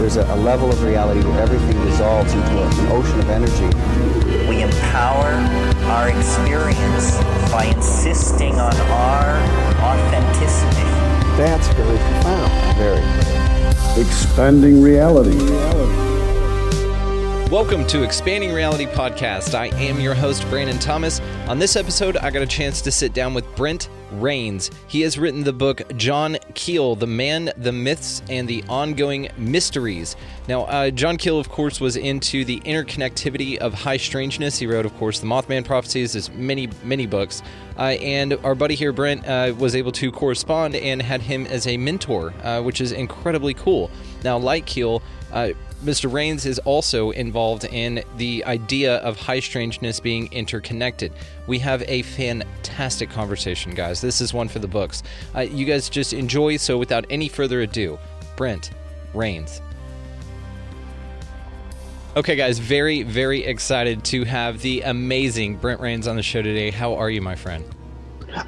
There's a, a level of reality where everything dissolves into a, an ocean of energy. We empower our experience by insisting on our authenticity. That's very profound. Very. Expanding reality. Welcome to Expanding Reality Podcast. I am your host, Brandon Thomas. On this episode, I got a chance to sit down with Brent Raynes. He has written the book John Keel, The Man, the Myths, and the Ongoing Mysteries. Now, uh, John Keel, of course, was into the interconnectivity of high strangeness. He wrote, of course, The Mothman Prophecies, there's many, many books. Uh, and our buddy here, Brent, uh, was able to correspond and had him as a mentor, uh, which is incredibly cool. Now, like Keel, uh, Mr. Raynes is also involved in the idea of high strangeness being interconnected. We have a fantastic conversation, guys. This is one for the books. Uh, you guys just enjoy. So, without any further ado, Brent Raynes. Okay, guys, very, very excited to have the amazing Brent Raynes on the show today. How are you, my friend?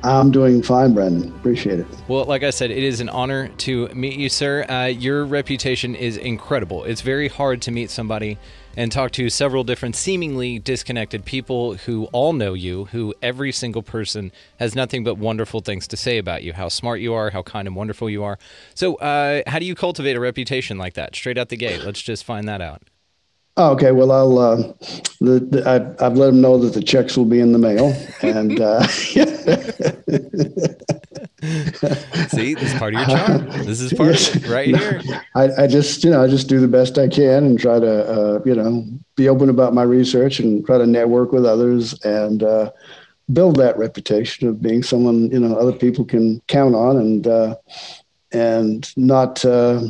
I'm doing fine, Brendan. Appreciate it. Well, like I said, it is an honor to meet you, sir. Uh, your reputation is incredible. It's very hard to meet somebody and talk to several different seemingly disconnected people who all know you, who every single person has nothing but wonderful things to say about you, how smart you are, how kind and wonderful you are. So, uh, how do you cultivate a reputation like that straight out the gate? Let's just find that out. Oh, okay. Well, I'll. Uh, the, the, I've, I've let them know that the checks will be in the mail, and uh, see, this is part of your charm. This is part yes. right here. I, I just, you know, I just do the best I can and try to, uh, you know, be open about my research and try to network with others and uh, build that reputation of being someone, you know, other people can count on and uh, and not uh,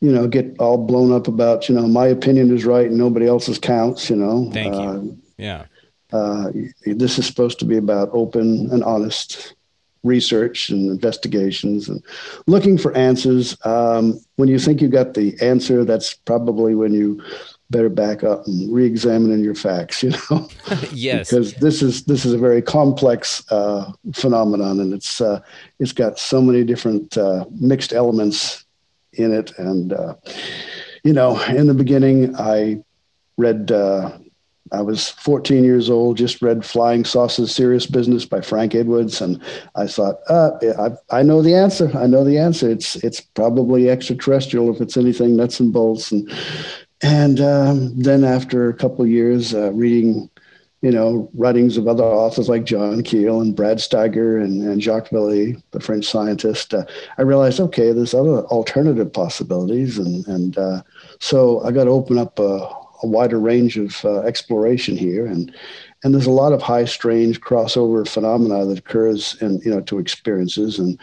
you know, get all blown up about, you know, my opinion is right and nobody else's counts, you know. Thank you. Uh, yeah. Uh, this is supposed to be about open and honest research and investigations and looking for answers. Um, when you think you got the answer, that's probably when you better back up and re-examine your facts, you know. yes. because this is this is a very complex uh, phenomenon, and it's uh, it's got so many different uh, mixed elements in it. And, uh, you know, in the beginning, I read, uh, I was 14 years old, just read Flying Saucers Serious Business by Frank Edwards. And I thought, uh, I, I know the answer. I know the answer. It's, it's probably extraterrestrial if it's anything nuts and bolts. And, and um, then after a couple years uh, reading you know, writings of other authors like John Keel and Brad Steiger and, and Jacques Vallée, the French scientist, uh, I realized, okay, there's other alternative possibilities. And, and uh, so I got to open up a, a wider range of uh, exploration here. And, and there's a lot of high strange crossover phenomena that occurs in, you know, to experiences. And,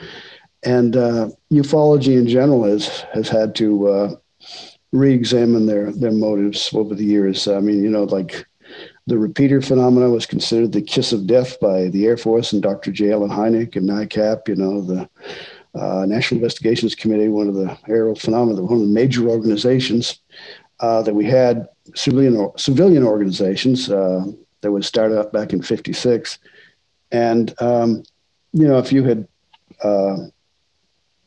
and uh, ufology in general has, has had to uh, re-examine their, their motives over the years. I mean, you know, like the repeater phenomena was considered the kiss of death by the Air Force and Dr. J. Allen Hynek and NICAP, you know, the uh, National Investigations Committee, one of the aerial phenomena, one of the major organizations uh, that we had, civilian, civilian organizations uh, that was started up back in 56. And, um, you know, if you had uh,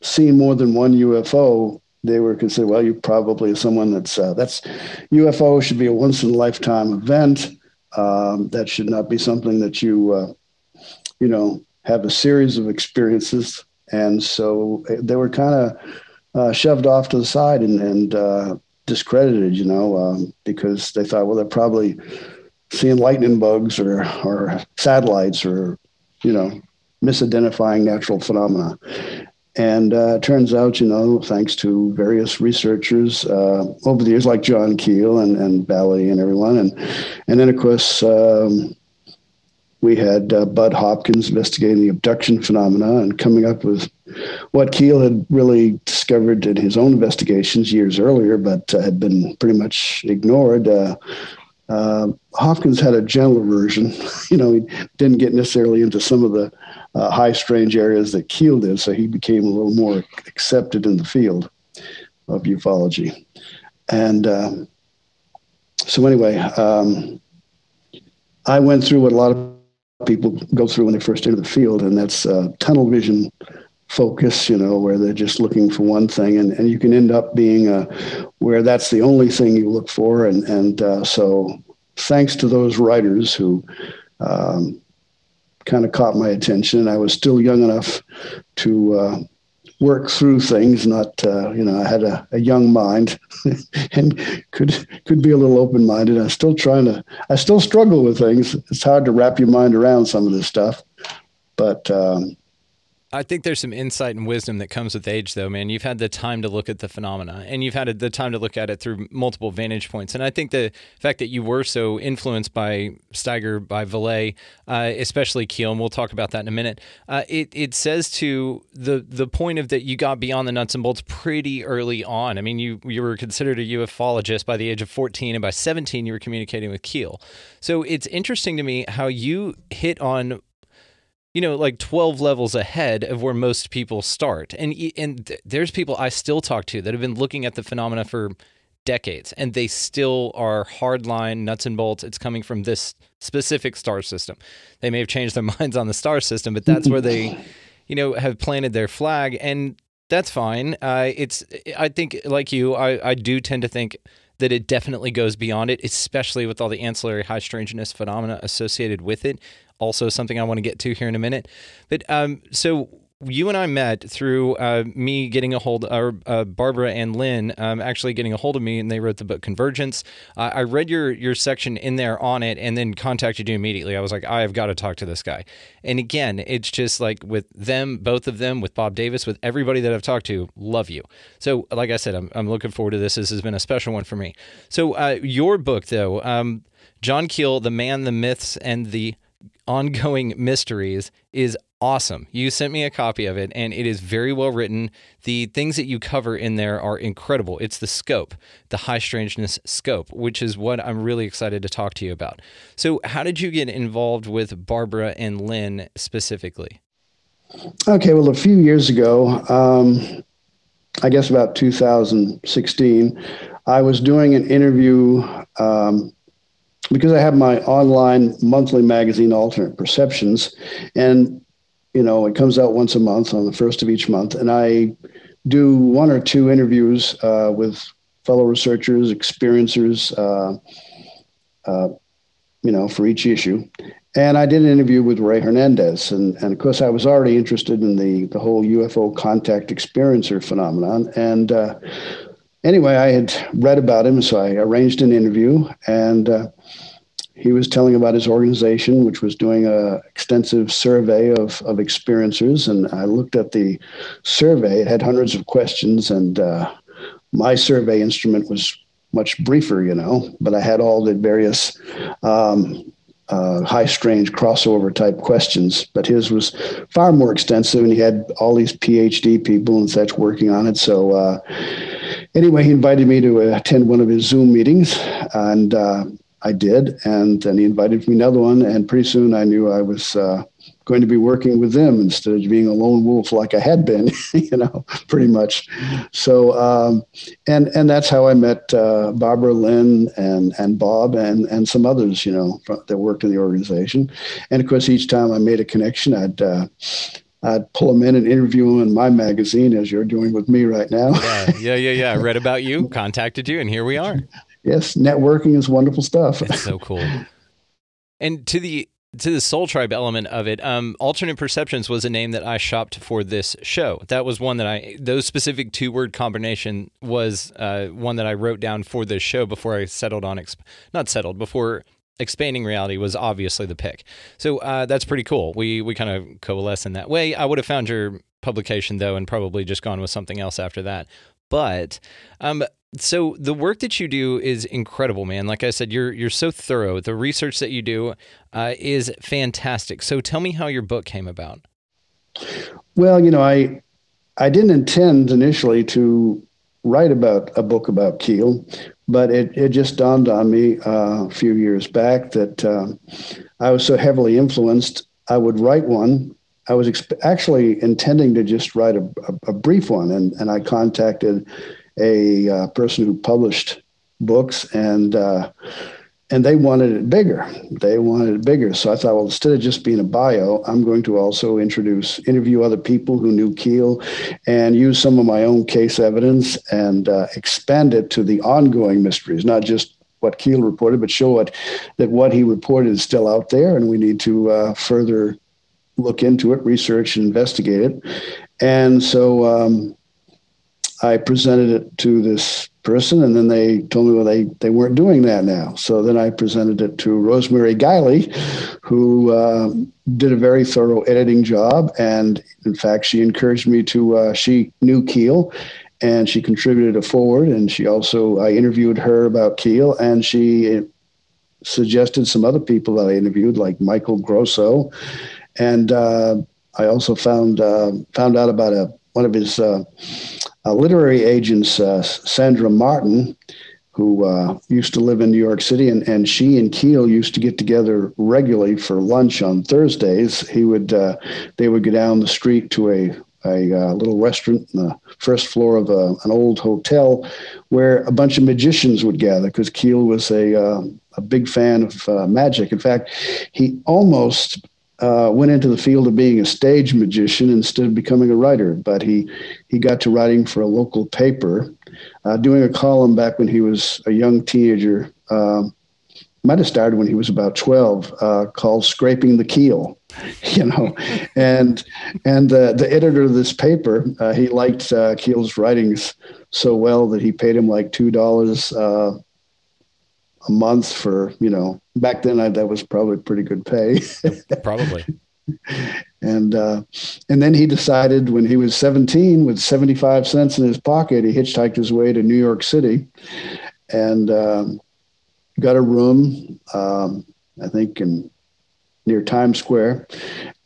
seen more than one UFO, they were considered, well, you probably someone that's, uh, that's UFO should be a once in a lifetime event. Um, that should not be something that you, uh, you know, have a series of experiences. And so eh, they were kind of uh, shoved off to the side and, and uh, discredited, you know, um, because they thought, well, they're probably seeing lightning bugs or, or satellites or, you know, misidentifying natural phenomena. And uh, it turns out, you know, thanks to various researchers uh, over the years, like John Keel and, and Vallée and everyone, and and then of course um, we had uh, Bud Hopkins investigating the abduction phenomena and coming up with what Keel had really discovered in his own investigations years earlier, but uh, had been pretty much ignored. Uh, Hopkins had a gentler version. you know, he didn't get necessarily into some of the uh, high strange areas that Keel did, so he became a little more accepted in the field of ufology. And um, so, anyway, um, I went through what a lot of people go through when they first enter the field, and that's uh, tunnel vision focus, you know, where they're just looking for one thing, and, and you can end up being uh, where that's the only thing you look for. And, and uh, so, thanks to those writers who um, kind of caught my attention, I was still young enough to uh, work through things. Not uh, you know, I had a, a young mind and could could be a little open minded. I'm still trying to. I still struggle with things. It's hard to wrap your mind around some of this stuff, but um, I think there's some insight and wisdom that comes with age, though, man. You've had the time to look at the phenomena and you've had the time to look at it through multiple vantage points. And I think the fact that you were so influenced by Steiger, by Vallée, uh, especially Keel, and we'll talk about that in a minute, uh, it, it says to the, the point of that you got beyond the nuts and bolts pretty early on. I mean, you, you were considered a ufologist by the age of 14, and by 17, you were communicating with Keel. So it's interesting to me how you hit on you know, like 12 levels ahead of where most people start. And and there's people I still talk to that have been looking at the phenomena for decades and they still are hardline nuts and bolts. It's coming from this specific star system. They may have changed their minds on the star system, but that's where they, you know, have planted their flag and that's fine. Uh, it's I think like you, I, I do tend to think that it definitely goes beyond it, especially with all the ancillary high strangeness phenomena associated with it also something I want to get to here in a minute. But um, so you and I met through uh, me getting a hold, or uh, Barbara and Lynn um, actually getting a hold of me, and they wrote the book Convergence. Uh, I read your your section in there on it, and then contacted you immediately. I was like, I have got to talk to this guy. And again, it's just like with them, both of them, with Bob Davis, with everybody that I've talked to, love you. So, like I said, I'm, I'm looking forward to this. This has been a special one for me. So, uh, your book, though, um, John Keel, The Man, the Myths, and the ongoing mysteries is awesome. You sent me a copy of it and it is very well written. The things that you cover in there are incredible. It's the scope, the high strangeness scope, which is what I'm really excited to talk to you about. So, how did you get involved with Barbara and Lynn specifically? Okay, well, a few years ago, um, I guess about 2016, I was doing an interview um, because I have my online monthly magazine, Alternate Perceptions, and you know it comes out once a month on the first of each month, and I do one or two interviews uh, with fellow researchers, experiencers, uh, uh, you know, for each issue. And I did an interview with Rey Hernandez, and, and of course I was already interested in the the whole UFO contact experiencer phenomenon, and uh, anyway, I had read about him, so I arranged an interview, and uh, he was telling about his organization, which was doing a extensive survey of, of experiencers. And I looked at the survey; it had hundreds of questions, and uh, my survey instrument was much briefer, you know. But I had all the various um, uh, high strange crossover type questions, but his was far more extensive, and he had all these PhD people and such working on it. So uh, anyway, he invited me to attend one of his Zoom meetings, and uh, I did. And then he invited me another one, and pretty soon I knew I was uh, going to be working with them instead of being a lone wolf like I had been, you know, pretty much. So, um, and and that's how I met uh, Barbara Lynn and and Bob and and some others, you know, that worked in the organization. And of course, each time I made a connection, I'd uh, I'd pull them in and interview them in my magazine, as you're doing with me right now. yeah, yeah, yeah, yeah. I read about you, contacted you, and here we are. Yes, networking is wonderful stuff. It's so cool. And to the to the Soul Tribe element of it, um, alternate perceptions was a name that I shopped for this show. That was one that I those specific two word combination was uh, one that I wrote down for this show before I settled on exp- not settled before expanding reality was obviously the pick. So uh, that's pretty cool. We we kind of coalesce in that way. I would have found your publication though, and probably just gone with something else after that. But um, so the work that you do is incredible, man. Like I said, you're you're so thorough. The research that you do uh, is fantastic. So tell me how your book came about. Well, you know, I I didn't intend initially to write about a book about Keel, but it, it just dawned on me uh, a few years back that uh, I was so heavily influenced, I would write one. I was actually intending to just write a, a, a, brief one, and, and I contacted a uh, person who published books, and uh, and they wanted it bigger. They wanted it bigger. So I thought, well, instead of just being a bio, I'm going to also introduce, interview other people who knew Keel, and use some of my own case evidence and uh, expand it to the ongoing mysteries, not just what Keel reported, but show it that what he reported is still out there, and we need to uh, further look into it, research, and investigate it. And so um, I presented it to this person, and then they told me well they they weren't doing that now. So then I presented it to Rosemary Guiley, who uh, did a very thorough editing job, and in fact she encouraged me to. Uh, she knew Keel, and she contributed a foreword, and she also I interviewed her about Keel, and she suggested some other people that I interviewed, like Michael Grosso, and uh, I also found uh, found out about a one of his uh, uh, literary agents, uh, Sandra Martin, who uh, used to live in New York City, and, and she and Keel used to get together regularly for lunch on Thursdays. He would uh, they would go down the street to a a uh, little restaurant on the first floor of a, an old hotel where a bunch of magicians would gather because Keel was a, uh, a big fan of uh, magic. In fact, he almost uh, went into the field of being a stage magician instead of becoming a writer. But he he got to writing for a local paper, uh, doing a column back when he was a young teenager. Um, might have started when he was about 12 uh, called scraping the keel you know and and the, the editor of this paper uh, he liked uh, keel's writings so well that he paid him like two dollars uh, a month for you know back then I, that was probably pretty good pay. Probably. And uh, and then he decided when he was 17 with 75 cents in his pocket he hitchhiked his way to new york city and um, got a room um, i think in near times square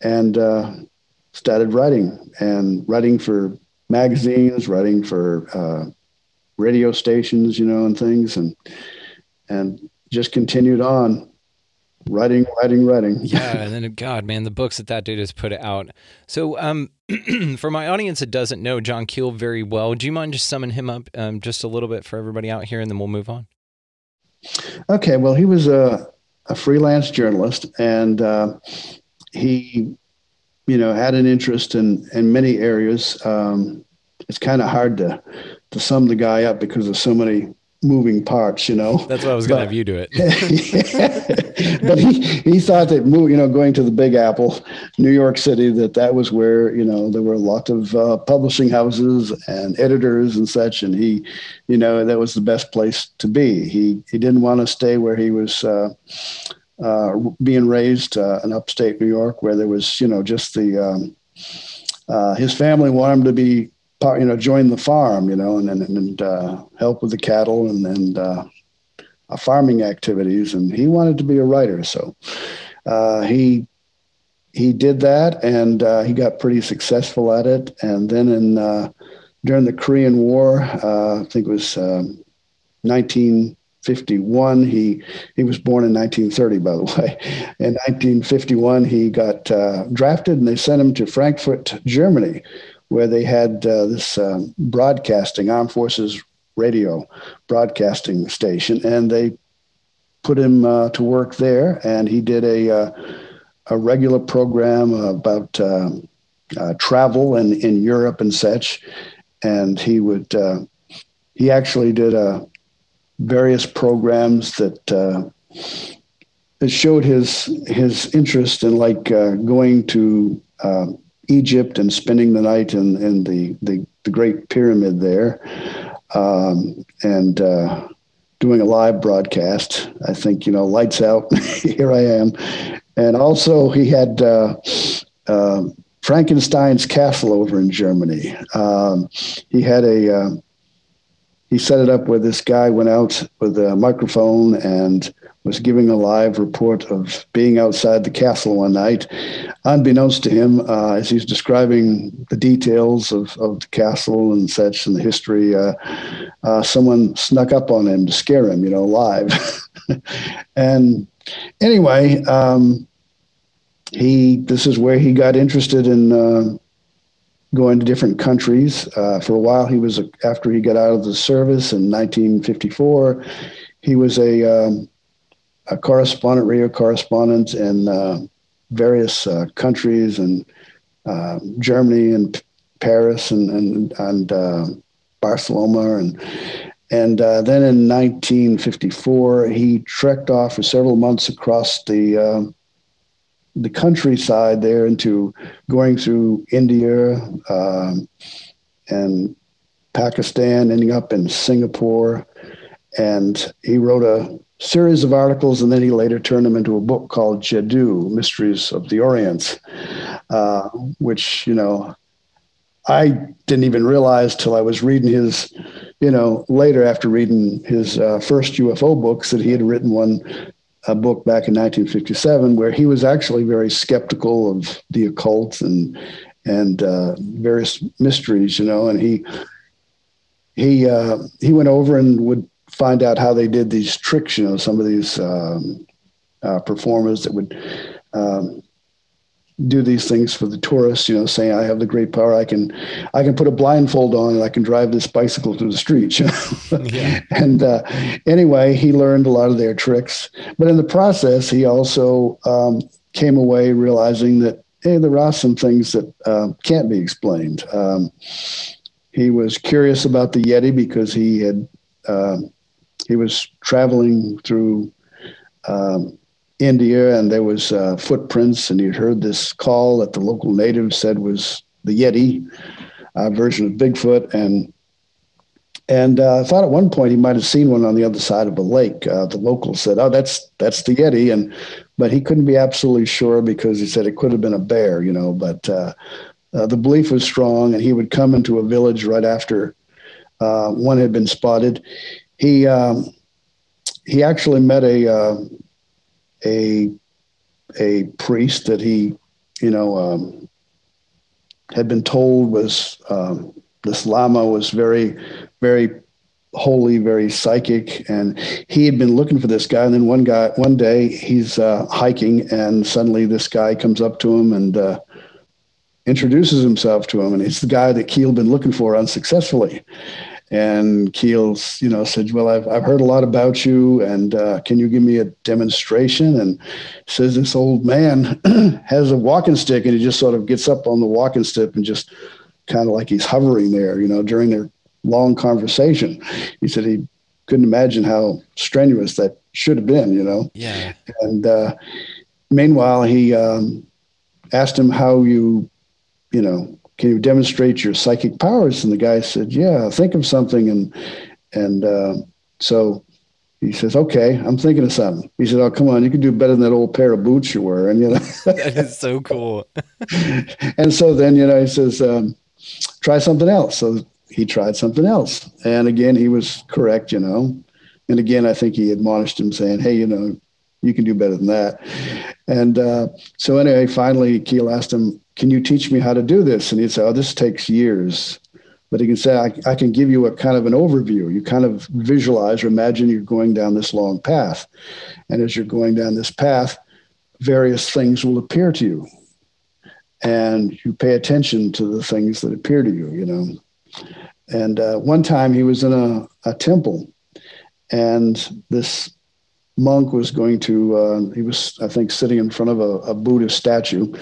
and uh, started writing and writing for magazines writing for uh, radio stations you know and things. And and just continued on writing, writing, writing. yeah, and then God, man, the books that that dude has put out. So, um, for my audience that doesn't know John Keel very well, do you mind just summing him up um, just a little bit for everybody out here, and then we'll move on. Okay, well, he was a, a freelance journalist, and uh, he, you know, had an interest in in many areas. Um, it's kind of hard to to sum the guy up because of so many moving parts, you know. That's why I was going to have you do it. but he, he thought that, move, you know, going to the Big Apple, New York City, that that was where, you know, there were a lot of uh, publishing houses and editors and such. And he, you know, that was the best place to be. He, he didn't want to stay where he was uh, uh, being raised uh, in upstate New York, where there was, you know, just the, um, uh, his family wanted him to be you know, join the farm, you know, and and, and uh, help with the cattle and and uh, uh, farming activities. And he wanted to be a writer, so uh, he he did that, and uh, he got pretty successful at it. And then in uh, during the Korean War, I think it was um, 1951. He he was born in 1930, by the way. In 1951, he got drafted, and they sent him to Frankfurt, Germany where they had uh, this um, broadcasting, armed forces radio broadcasting station, and they put him uh, to work there, and he did a uh, a regular program about um, uh, travel and in Europe and such, and he would uh, he actually did various programs that that showed his his interest in like going to um, Egypt and spending the night in, in the, the, the Great Pyramid there um, and uh, doing a live broadcast. I think, you know, lights out, here I am. And also, he had uh, uh, Frankenstein's castle over in Germany. Um, he had a, uh, he set it up where this guy went out with a microphone and was giving a live report of being outside the castle one night. Unbeknownst to him, uh, as he's describing the details of, of the castle and such and the history, uh, uh, someone snuck up on him to scare him, you know, live. and anyway, um, he this is where he got interested in uh, going to different countries. Uh, for a while, he was after he got out of the service in 1954. He was a, um, a correspondent, radio correspondent in uh, various uh, countries and uh, Germany and Paris and and, and uh, Barcelona and and uh, then in 1954 he trekked off for several months across the the countryside there into going through India um, and Pakistan, ending up in Singapore. And he wrote a series of articles, and then he later turned them into a book called Jadoo, Mysteries of the Orient, uh, which, you know, I didn't even realize till I was reading his, you know, later after reading his uh, first UFO books that he had written one a book back in 1957 where he was actually very skeptical of the occult and and uh, various mysteries, you know, and he he uh, he went over and would find out how they did these tricks, you know, some of these um, uh, performers that would um, do these things for the tourists, you know, saying I have the great power. I can, I can put a blindfold on and I can drive this bicycle through the streets. Yeah. and uh, anyway, he learned a lot of their tricks. But in the process, he also um, came away realizing that hey, there are some things that uh, can't be explained. Um, he was curious about the Yeti because he had uh, he was traveling through. Um, India, and there was uh, footprints, and he'd heard this call that the local natives said was the Yeti uh, version of Bigfoot, and and uh, I thought at one point he might have seen one on the other side of a lake. Uh, the locals said, "Oh, that's that's the Yeti," and but he couldn't be absolutely sure because he said it could have been a bear, you know. But uh, uh, the belief was strong, and he would come into a village right after one had been spotted. He um, he actually met a a a priest that he, you know, um, had been told was um, this lama was very, very holy, very psychic, and he had been looking for this guy. And then one guy, one day, he's uh, hiking, and suddenly this guy comes up to him and uh, introduces himself to him, and it's the guy that Keel had been looking for unsuccessfully. And Keel's, you know, said, "Well, I've I've heard a lot about you, and uh, can you give me a demonstration?" And says this old man has a walking stick, and he just sort of gets up on the walking stick and just kind of like he's hovering there, you know, during their long conversation. He said he couldn't imagine how strenuous that should have been, you know. Yeah. And uh, meanwhile, he um, asked him how you, you know, can you demonstrate your psychic powers? And the guy said, yeah, think of something. And, and uh, so he says, okay, I'm thinking of something. He said, oh, come on, you can do better than that old pair of boots you wear. And, you know, that is so cool. and so then, you know, he says, um, try something else. So he tried something else. And again, he was correct, you know. And again, I think he admonished him saying, hey, you know, you can do better than that. And uh, so anyway, finally, Keel asked him, can you teach me how to do this? And he'd say, oh, this takes years. But he can say, I, I can give you a kind of an overview. You kind of visualize or imagine you're going down this long path. And as you're going down this path, various things will appear to you. And you pay attention to the things that appear to you, you know. And uh, one time he was in a, a temple, and this monk was going to, uh, he was, I think, sitting in front of a, a Buddhist statue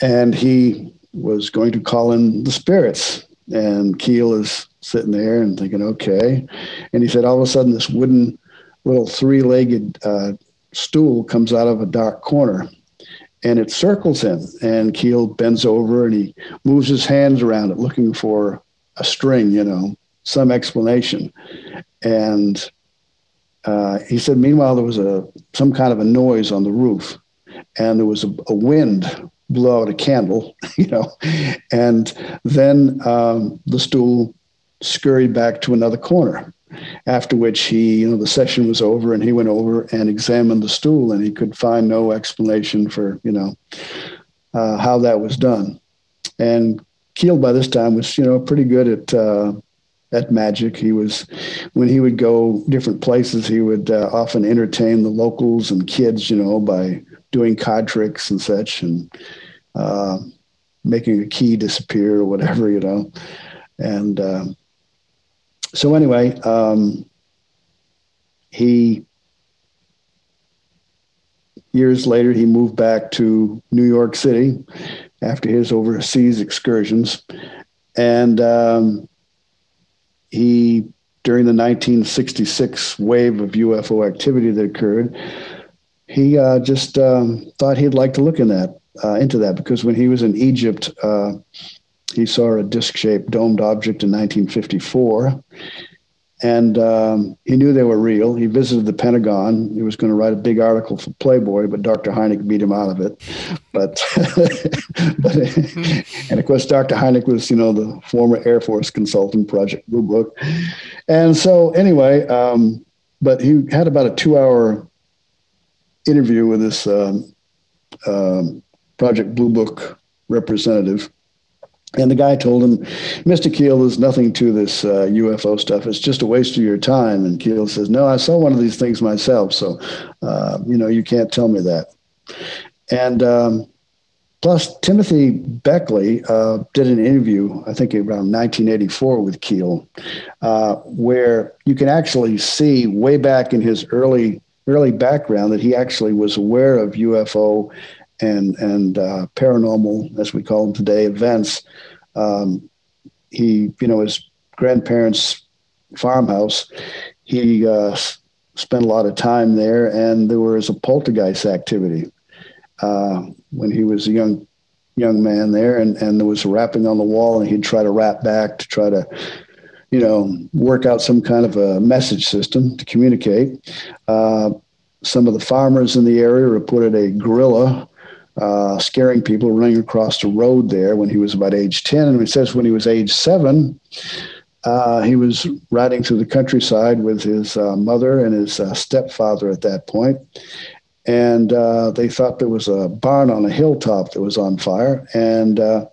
and he was going to call in the spirits. And Keel is sitting there and thinking, okay. And he said, all of a sudden, this wooden little three legged uh, stool comes out of a dark corner and it circles him. And Keel bends over and he moves his hands around it, looking for a string, you know, some explanation. And uh, he said, meanwhile, there was a some kind of a noise on the roof, and there was a, a wind blow out a candle, you know, and then um, the stool scurried back to another corner. After which he, you know, the session was over and he went over and examined the stool and he could find no explanation for, you know, uh, how that was done. And Keel by this time was, you know, pretty good at uh, at magic. He was, when he would go different places, he would uh, often entertain the locals and kids, you know, by doing card tricks and such, and uh, making a key disappear or whatever, you know. And uh, so anyway, um, he years later he moved back to New York City after his overseas excursions, and um, he during the 1966 wave of UFO activity that occurred, he uh, just um, thought he'd like to look in that uh, into that because when he was in Egypt, uh, he saw a disc-shaped domed object in 1954, and um, he knew they were real. He visited the Pentagon. He was going to write a big article for Playboy, but Dr. Hynek beat him out of it. But, but and of course, Dr. Hynek was, you know, the former Air Force consultant, Project Blue Book, and so anyway, um, but he had about a two-hour interview with this um, um Project Blue Book representative and the guy told him, Mr. Keel, there's nothing to this uh, UFO stuff. It's just a waste of your time. And Keel says, No, I saw one of these things myself. So, uh, you know, you can't tell me that. And um, plus, Timothy Beckley uh, did an interview, I think around 1984 with Keel, uh, where you can actually see way back in his early early background that he actually was aware of UFO and and uh, paranormal, as we call them today, events. Um, he, you know, his grandparents' farmhouse. He uh, spent a lot of time there, and there was a poltergeist activity uh, when he was a young young man there, and and there was rapping on the wall, and he'd try to rap back to try to. You know, work out some kind of a message system to communicate. Uh, some of the farmers in the area reported a gorilla uh, scaring people running across the road there when he was about age 10. And he says when he was age seven, uh, he was riding through the countryside with his uh, mother and his uh, stepfather at that point. And uh, they thought there was a barn on a hilltop that was on fire. And uh,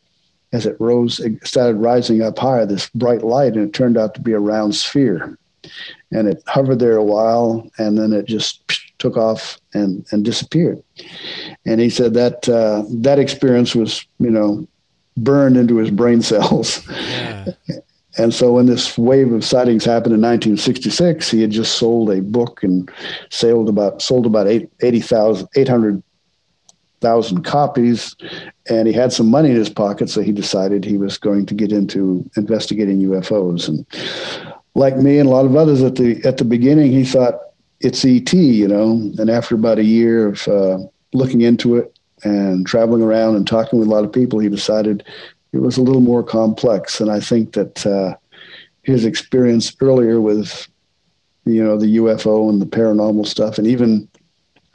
as it rose, it started rising up higher, this bright light, and it turned out to be a round sphere. And it hovered there a while, and then it just took off and, and disappeared. And he said that uh, that experience was, you know, burned into his brain cells. Yeah. And so when this wave of sightings happened in 1966, he had just sold a book and sold about sold about 80,000 800,000 copies and he had some money in his pocket so he decided he was going to get into investigating UFOs and like me and a lot of others at the at the beginning he thought it's ET, you know. And after about a year of uh, looking into it and traveling around and talking with a lot of people, he decided it was a little more complex. And I think that uh, his experience earlier with, you know, the UFO and the paranormal stuff, and even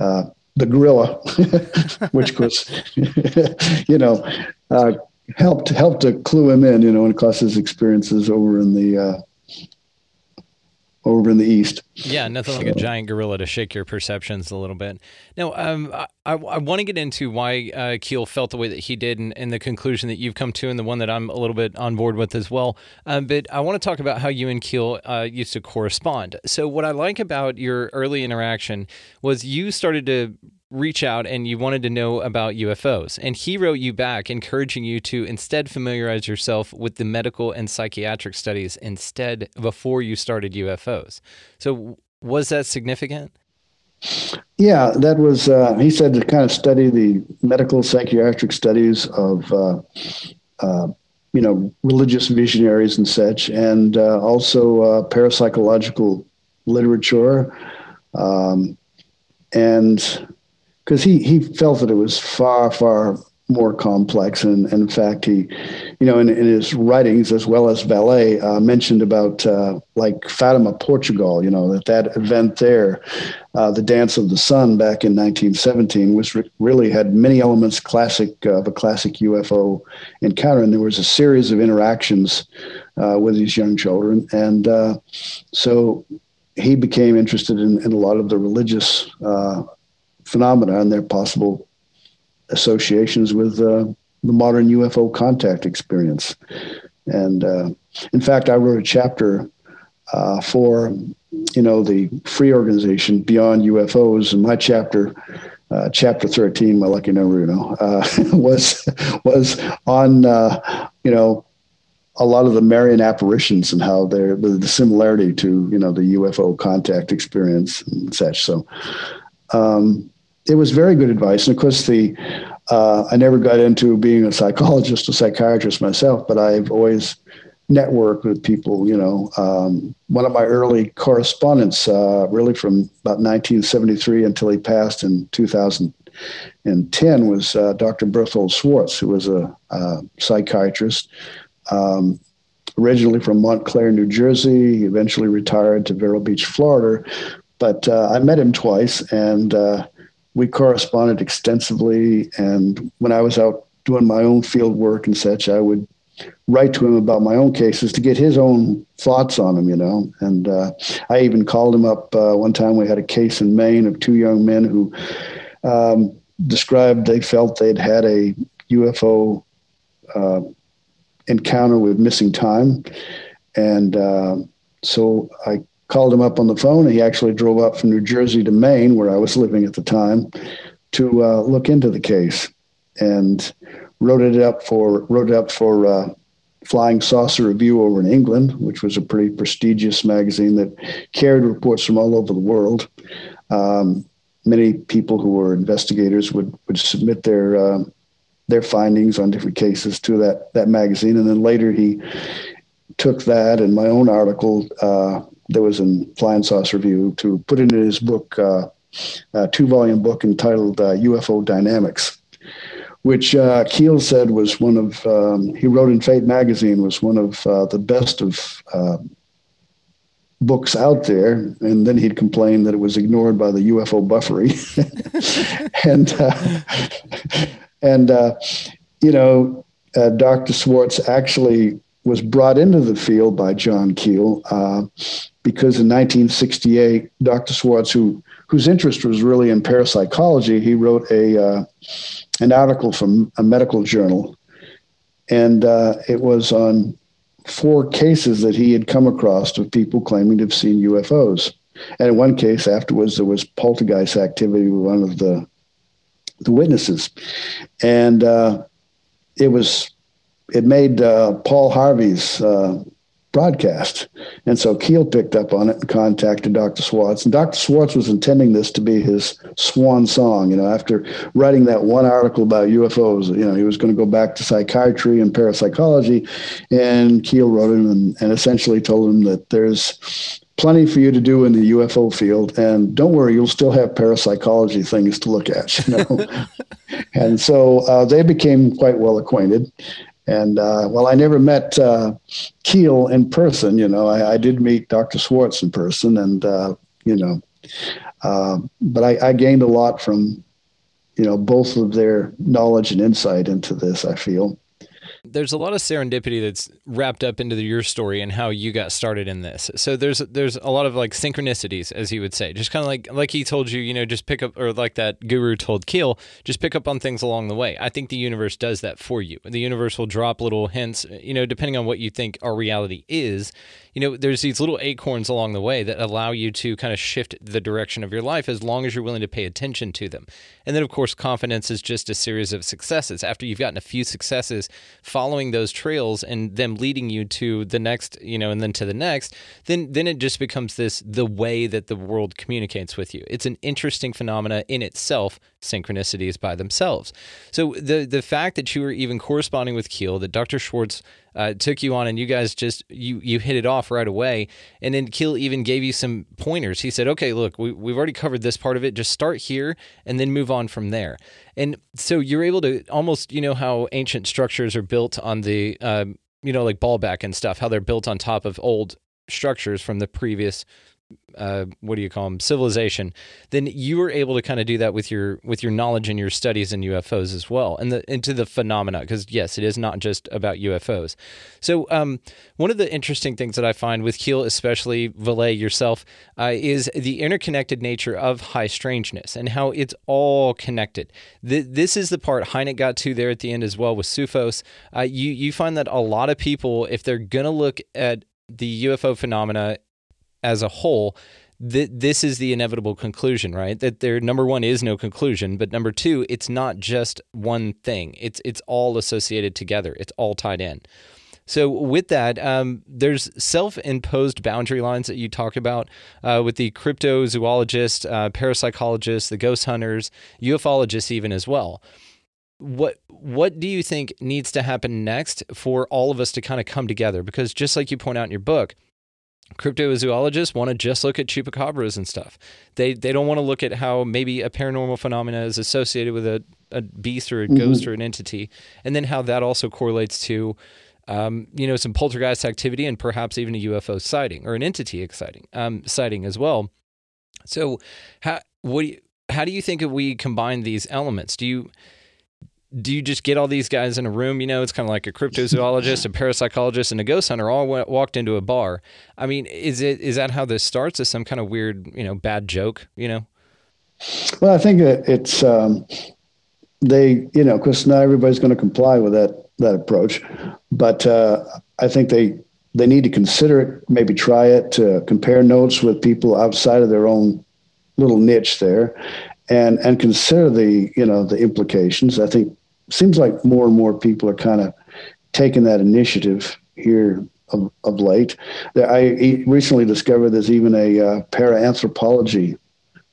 uh, the gorilla, which was, you know, uh, helped helped to clue him in, you know, and of course his experiences over in the uh, over in the east. Yeah, nothing so. like a giant gorilla to shake your perceptions a little bit. Now, um, I, I want to get into why uh, Keel felt the way that he did and, and, the conclusion that you've come to, and the one that I'm a little bit on board with as well. Um, but I want to talk about how you and Keel uh, used to correspond. So, what I like about your early interaction was you started to reach out and you wanted to know about UFOs. And he wrote you back, encouraging you to instead familiarize yourself with the medical and psychiatric studies instead before you started UFOs. So, was that significant? Yeah, that was, uh, he said to kind of study the medical psychiatric studies of, uh, uh, you know, religious visionaries and such, and uh, also uh, parapsychological literature. Um, and because he he felt that it was far far more complex and, and in fact he you know in, in his writings as well as Vallée uh, mentioned about uh, like fatima portugal you know that that event there uh, the dance of the sun back in 1917 was re- really had many elements classic of a classic ufo encounter and there was a series of interactions uh, with these young children. And uh, so he became interested in, in, a lot of the religious uh, phenomena and their possible associations with uh, the modern UFO contact experience. And uh, in fact, I wrote a chapter uh, for you know the free organization Beyond UFOs, and my chapter. Uh, chapter 13, my lucky number, you know, uh, was was on uh, you know a lot of the Marian apparitions and how they're the, the, similarity to you know the UFO contact experience and such. So um, it was very good advice, and of course the uh, I never got into being a psychologist or psychiatrist myself, but I've always networked with people. You know, um, one of my early correspondents, uh, really from about 1973 until he passed in 2010, was uh, Dr. Berthold Schwartz, who was a, a psychiatrist. Um, originally from Montclair, New Jersey, he eventually retired to Vero Beach, Florida. But uh, I met him twice, and uh, we corresponded extensively. And when I was out doing my own field work and such, I would write to him about my own cases to get his own thoughts on them, you know. And uh, I even called him up uh, one time. We had a case in Maine of two young men who um, described they felt they'd had a UFO uh, encounter with missing time. And uh, so I called him up on the phone. And he actually drove up from New Jersey to Maine, where I was living at the time, to uh, look into the case, and wrote it up for wrote it up for uh, Flying Saucer Review over in England, which was a pretty prestigious magazine that carried reports from all over the world. Um, many people who were investigators would would submit their uh, their findings on different cases to that that magazine, and then later he took that and my own article uh, that was in Flying Saucer Review to put into his book, uh, a two volume book entitled UFO uh, Dynamics, which uh, Keel said was one of, um, he wrote in Fate magazine, was one of uh, the best of books out there, and then he'd complain that it was ignored by the UFO buffery, and uh, and uh, you know, uh, Dr. Schwartz actually was brought into the field by John Keel because in 1968, Dr. Schwartz, who whose interest was really in parapsychology, he wrote a uh, an article from a medical journal, and uh, it was on four cases that he had come across of people claiming to have seen UFOs. And in one case, afterwards, there was poltergeist activity with one of the the witnesses, and uh, it was it made uh, Paul Harvey's uh, broadcast. And so Keel picked up on it and contacted Dr. Schwartz. And Dr. Schwartz was intending this to be his swan song. You know, after writing that one article about UFOs, you know, he was going to go back to psychiatry and parapsychology. And Keel wrote him and, and essentially told him that there's plenty for you to do in the UFO field. And don't worry, you'll still have parapsychology things to look at, you know. and so uh, they became quite well acquainted. And uh, well, I never met uh, Keel in person. You know, I, I, did meet Dr. Schwartz in person, and uh, you know, uh, but I, I, gained a lot from you know both of their knowledge and insight into this. I feel there's a lot of serendipity that's wrapped up into the, your story and how you got started in this. So there's there's a lot of like synchronicities, as he would say, just kind of like like he told you, you know, just pick up, or like that guru told Keel, just pick up on things along the way. I think the universe does that for you. The universe will drop little hints, you know, depending on what you think our reality is you know, there's these little acorns along the way that allow you to kind of shift the direction of your life as long as you're willing to pay attention to them. And then, of course, confidence is just a series of successes. After you've gotten a few successes, following those trails and them leading you to the next, you know, and then to the next, then then it just becomes this the way that the world communicates with you. It's an interesting phenomena in itself synchronicities by themselves. So the the fact that you were even corresponding with Keel, that Dr. Schwartz uh, took you on, and you guys just you you hit it off right away, and then Keel even gave you some pointers. He said, "Okay, look, we we've already covered this part of it. Just start here, and then move on from there." And so you're able to almost, you know, how ancient structures are built on the, um, you know, like Baalbek and stuff, how they're built on top of old structures from the previous uh, what do you call them civilization then you were able to kind of do that with your with your knowledge and your studies in UFOs as well and the into the phenomena because yes it is not just about UFOs so um, one of the interesting things that I find with Keel especially Vallée yourself uh, is the interconnected nature of high strangeness and how it's all connected. Th- this is the part Hynek got to there at the end as well with Sufos. Uh, you you find that a lot of people if they're gonna look at the UFO phenomena as a whole, th- this is the inevitable conclusion, right? That there number one is no conclusion, but number two, it's not just one thing. It's it's all associated together. It's all tied in. So with that, um, there's self-imposed boundary lines that you talk about uh, with the cryptozoologist, uh, parapsychologists, the ghost hunters, ufologists, even as well. What what do you think needs to happen next for all of us to kind of come together? Because just like you point out in your book, cryptozoologists want to just look at chupacabras and stuff. They they don't want to look at how maybe a paranormal phenomena is associated with a, a beast or a mm-hmm. ghost or an entity, and then how that also correlates to um, you know some poltergeist activity and perhaps even a UFO sighting or an entity exciting um, sighting as well. So how what do you, how do you think if we combine these elements? Do you do you just get all these guys in a room? You know, it's kind of like a cryptozoologist, a parapsychologist, and a ghost hunter all went, walked into a bar. I mean, is it is that how this starts? Is some kind of weird, you know, bad joke? You know? Well, I think it's um, they, you know, because not everybody's going to comply with that that approach, but uh, I think they they need to consider it, maybe try it, to compare notes with people outside of their own little niche there, and and consider the you know the implications. I think seems like more and more people are kind of taking that initiative here of, of late. I recently discovered there's even a uh, paraanthropology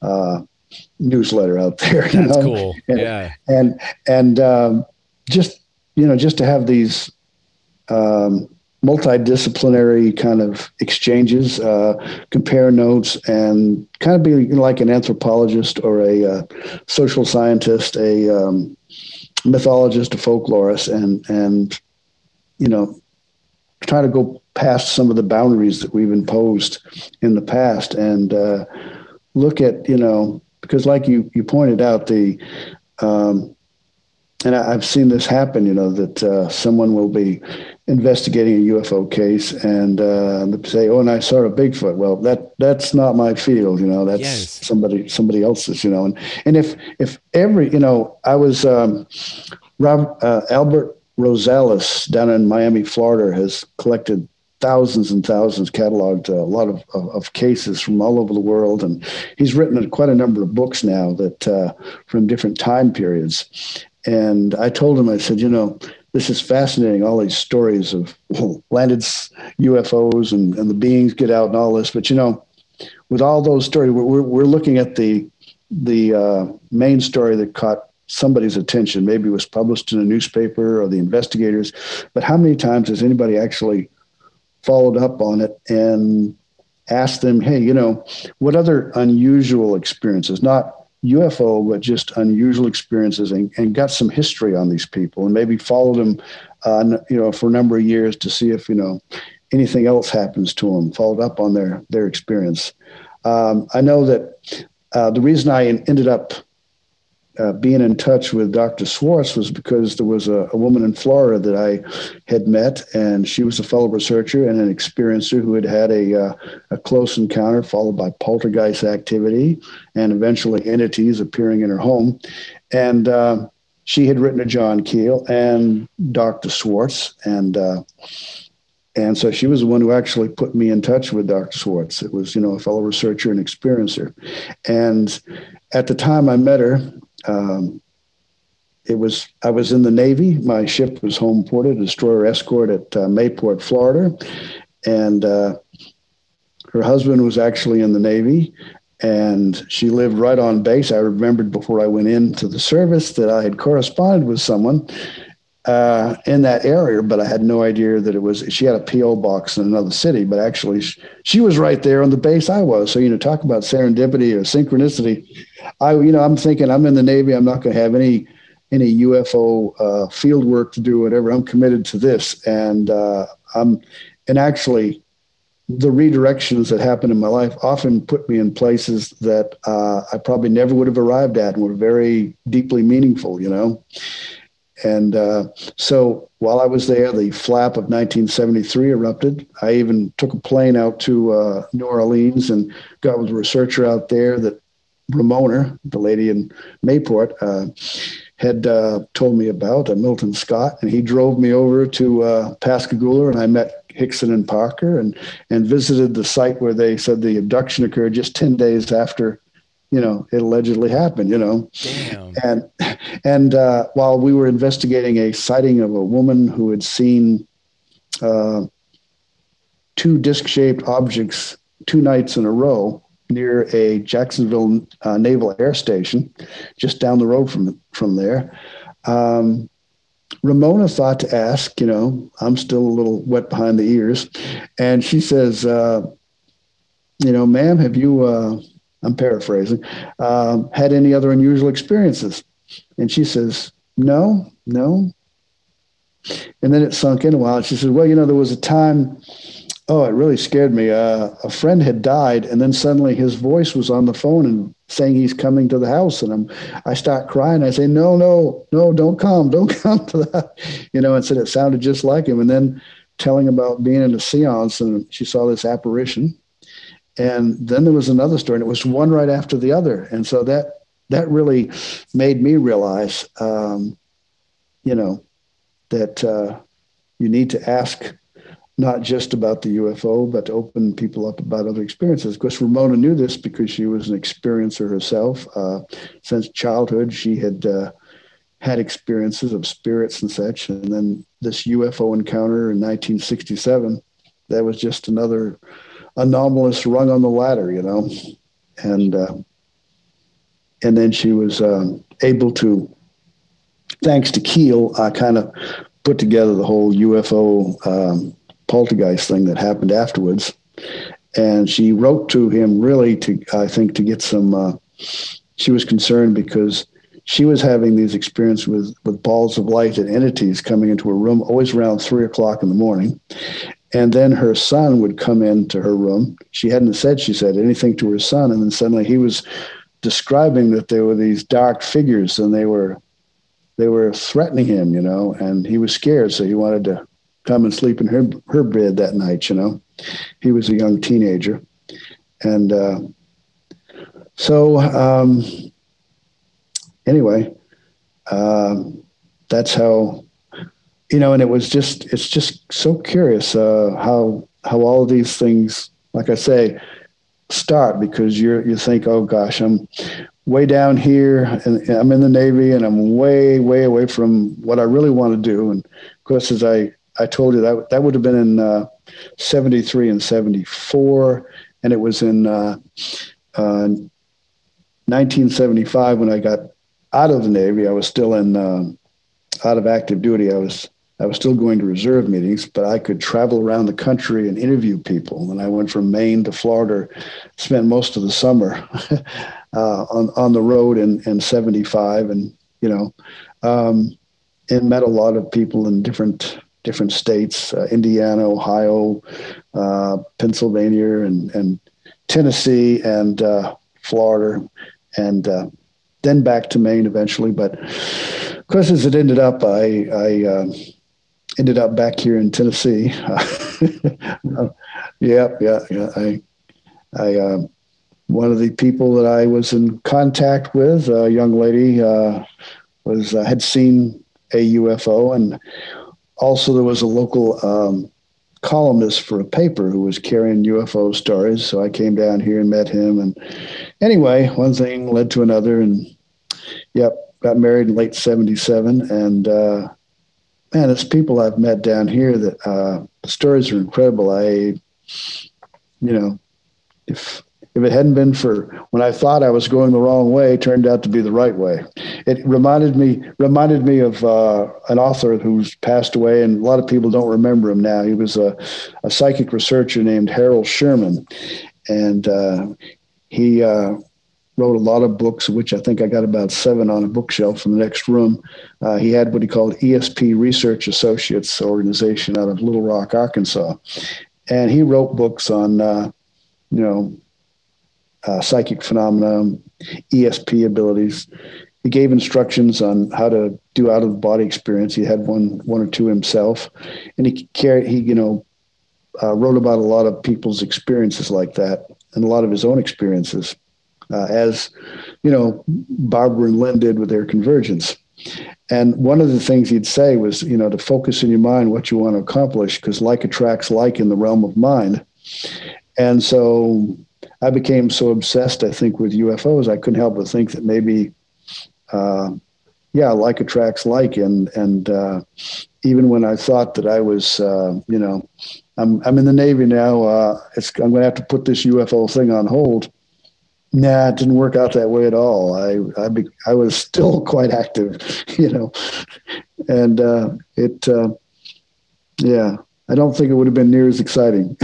uh, newsletter out there. That's know? cool. And, yeah. And and um, just you know just to have these um, multidisciplinary kind of exchanges, uh, compare notes, and kind of be like an anthropologist or a uh, social scientist, a um, mythologist, a folklorist, and and you know try to go past some of the boundaries that we've imposed in the past and uh, look at you know because like you you pointed out the um, and I, have seen this happen you know that uh, someone will be investigating a UFO case and uh, say, "Oh, and I saw a Bigfoot." Well, that that's not my field, you know. That's yes. somebody somebody else's, you know. And and if if every, you know, I was um, Rob uh, Albert Rosales down in Miami, Florida, has collected thousands and thousands, cataloged a lot of, of, of, cases from all over the world, and he's written quite a number of books now that uh, from different time periods. And I told him, I said, you know, this is fascinating. All these stories of landed UFOs and, and the beings get out and all this. But you know, with all those stories, we're, we're looking at the the uh, main story that caught somebody's attention. Maybe it was published in a newspaper or the investigators. But how many times has anybody actually followed up on it and asked them, hey, you know, what other unusual experiences, not UFO, but just unusual experiences and, and got some history on these people and maybe followed them, uh, you know, for a number of years to see if, you know, anything else happens to them, followed up on their, their experience. Um, I know that uh, the reason I ended up uh, being in touch with Dr. Schwarz was because there was a, a, woman in Florida that I had met, and she was a fellow researcher and an experiencer who had had a, uh, a close encounter followed by poltergeist activity and eventually entities appearing in her home. And uh, she had written to John Keel and Dr. Schwarz, and uh, and so she was the one who actually put me in touch with Dr. Schwarz. It was, you know, a fellow researcher and experiencer. And at the time I met her, um, it was I was in the Navy. My ship was home ported, destroyer escort at uh, Mayport, Florida, and uh, her husband was actually in the Navy, and she lived right on base. I remembered before I went into the service that I had corresponded with someone uh, in that area, but I had no idea that it was. She had a PO box in another city, but actually she, she was right there on the base I was. So you know, talk about serendipity or synchronicity. I you know I'm thinking I'm in the Navy. I'm not going to have any any UFO uh, field work to do, whatever. I'm committed to this, and uh, I'm and actually the redirections that happened in my life often put me in places that uh, I probably never would have arrived at and were very deeply meaningful, you know. And uh, so while I was there, the flap of 1973 erupted. I even took a plane out to uh, New Orleans and got with a researcher out there that Ramona, the lady in Mayport, uh, had uh, told me about, uh, Milton Scott, and he drove me over to uh, Pascagoula, and I met Hickson and Parker, and and visited the site where they said the abduction occurred just ten days after, you know, it allegedly happened. You know, Damn. and and uh, while we were investigating a sighting of a woman who had seen uh, two disc-shaped objects two nights in a row near a Jacksonville uh, Naval Air Station, just down the road from from there. Um, Ramona thought to ask, you know, I'm still a little wet behind the ears, and she says, uh, you know, ma'am, have you? I'm paraphrasing. Um, had any other unusual experiences? And she says, no, no. And then it sunk in a while. And she said, well, you know, there was a time Oh, it really scared me. Uh, a friend had died, and then suddenly his voice was on the phone and saying he's coming to the house. And I'm, I start crying. I say, "No, no, no! Don't come! Don't come to that!" You know, and said it sounded just like him. And then telling about being in a séance, and she saw this apparition. And then there was another story, and it was one right after the other. And so that that really made me realize, um, you know, that uh, you need to ask not just about the UFO, but to open people up about other experiences. Of course, Ramona knew this because she was an experiencer herself. Uh, since childhood, she had uh, had experiences of spirits and such. And then this UFO encounter in 1967, that was just another anomalous rung on the ladder, you know. And uh, and then she was um, able to, thanks to Keel, I kind of put together the whole UFO. Um, poltergeist thing that happened afterwards. And she wrote to him really to, I think, to get some. Uh, she was concerned because she was having these experiences with, with balls of light and entities coming into her room, always around three o'clock in the morning. And then her son would come into her room. She hadn't said, she said anything to her son. And then suddenly he was describing that there were these dark figures and they were they were threatening him, you know, and he was scared. So he wanted to come and sleep in her her bed that night. You know, he was a young teenager, and uh, so um, anyway, um, that's how you know. And it was just it's just so curious uh, how how all these things, like I say, start because you're you think, oh gosh, I'm way down here and I'm in the Navy and I'm way, way away from what I really want to do. And of course, as I I told you that that would have been in uh, 73 and 74. And it was in uh, uh, 1975 when I got out of the Navy. I was still in uh, out of active duty. I was I was still going to reserve meetings, but I could travel around the country and interview people. And I went from Maine to Florida, spent most of the summer uh, on on the road in in '75, and you know, um, and met a lot of people in different different states uh, Indiana, Ohio, uh, Pennsylvania, and, and Tennessee, and uh, Florida, and uh, then back to Maine eventually. But of course, as it ended up, I, I um, ended up back here in Tennessee. yeah, yeah, yeah. I, I, um, one of the people that I was in contact with, a young lady, uh, was uh, had seen a UFO and also, there was a local um, columnist for a paper who was carrying UFO stories. So I came down here and met him. And anyway, one thing led to another. And yep, got married in late 77. And uh, man, it's people I've met down here that uh, the stories are incredible. I, you know, if if it hadn't been for when I thought I was going the wrong way, turned out to be the right way. It reminded me reminded me of uh, an author who's passed away, and a lot of people don't remember him now. He was a, a psychic researcher named Harold Sherman, and uh, he uh, wrote a lot of books, which I think I got about seven on a bookshelf in the next room. Uh, he had what he called ESP Research Associates organization out of Little Rock, Arkansas, and he wrote books on uh, you know uh, psychic phenomena, ESP abilities. He gave instructions on how to do out of the body experience. He had one one or two himself, and he carried he you know uh, wrote about a lot of people's experiences like that and a lot of his own experiences, uh, as you know Barbara and Lynn did with their convergence. And one of the things he'd say was, you know, to focus in your mind what you want to accomplish, because like attracts like in the realm of mind. And so I became so obsessed, I think, with UFOs, I couldn't help but think that maybe, uh, yeah, like attracts like. And, and uh, even when I thought that I was, uh, you know, I'm, I'm in the Navy now, uh, I'm going to have to put this UFO thing on hold. Nah, it didn't work out that way at all. I I, be, I was still quite active, you know, and uh, it, uh, yeah, I don't think it would have been near as exciting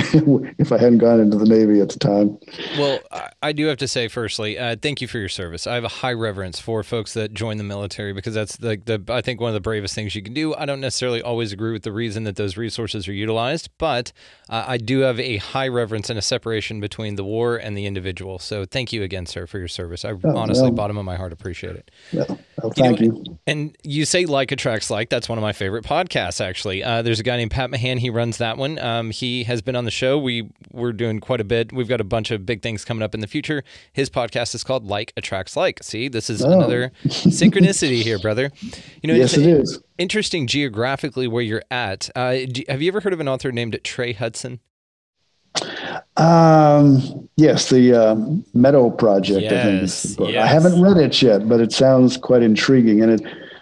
if I hadn't gone into the Navy at the time. Well, I do have to say, firstly, uh, thank you for your service. I have a high reverence for folks that join the military because that's the, the I think one of the bravest things you can do. I don't necessarily always agree with the reason that those resources are utilized, but uh, I do have a high reverence and a separation between the war and the individual. So thank you again, sir, for your service. I oh, honestly, well, bottom of my heart, appreciate it. Well, well thank you, know, you, And you say like attracts like. That's one of my favorite podcasts, actually. Uh, there's a guy named Pat Mahan. He runs that one. Um, he has been on the show. We we're doing quite a bit. We've got a bunch of big things coming up in the future. His podcast is called Like Attracts Like. See, this is oh. another synchronicity here, brother. You know, yes, it is interesting geographically where you're at. Uh, do, have you ever heard of an author named Trey Hudson? Um, yes, the uh, Meadow Project. Yes, I think is the book. Yes. I haven't read it yet, but it sounds quite intriguing, and it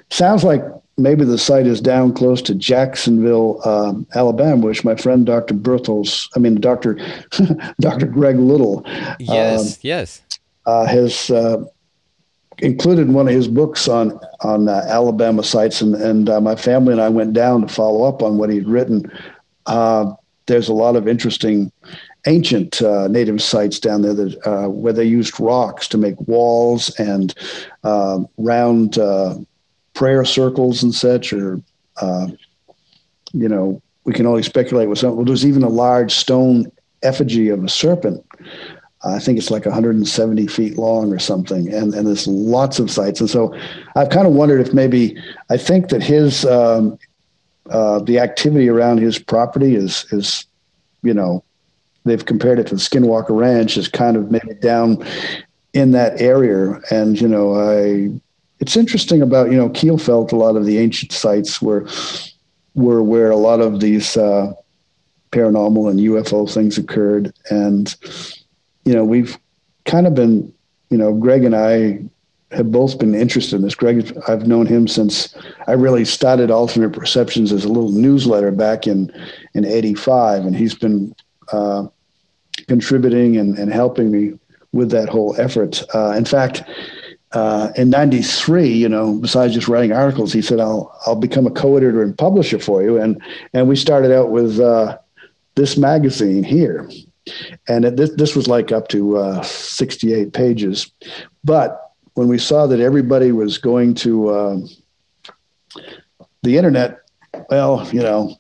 sounds like maybe the site is down close to Jacksonville, um, Alabama, which my friend Dr. Berthels, I mean Dr. Dr. Greg Little, yes, um, yes, uh, has uh, included one of his books on on uh, Alabama sites, and and uh, my family and I went down to follow up on what he'd written. Uh, there's a lot of interesting ancient uh, native sites down there that where they used rocks to make walls and round prayer circles and such, or uh, you know, we can only speculate with something. Well, there's even a large stone effigy of a serpent. I think it's like 170 feet long or something, and and there's lots of sites. And so, I've kind of wondered if maybe I think that his um, uh, the activity around his property is is you know they've compared it to the Skinwalker Ranch is kind of maybe down in that area, and you know I it's interesting about you know Kielfeld. A lot of the ancient sites were were where a lot of these uh, paranormal and UFO things occurred, and you know we've kind of been you know Greg and I have both been interested in this. Greg, I've known him since I really started Alternate Perceptions as a little newsletter back in in '85, and he's been uh, contributing and, and helping me with that whole effort. Uh, in fact, uh, in '93, you know, besides just writing articles, he said, "I'll I'll become a co-editor and publisher for you." And and we started out with uh, this magazine here, and it, this this was like up to uh, 68 pages. But when we saw that everybody was going to uh, the internet, well, you know,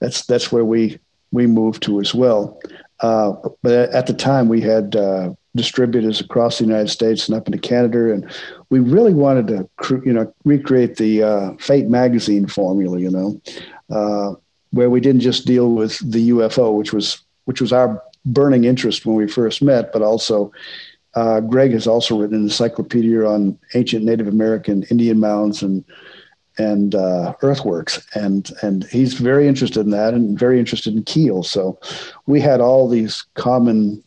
that's that's where we we moved to as well. Uh, but at the time, we had uh, distributors across the United States and up into Canada, and we really wanted to, you know, recreate the uh, Fate magazine formula, you know, uh, where we didn't just deal with the UFO, which was which was our burning interest when we first met, but also uh, Greg has also written an encyclopedia on ancient Native American Indian mounds and and uh, earthworks, and and he's very interested in that and very interested in Keel. So we had all these common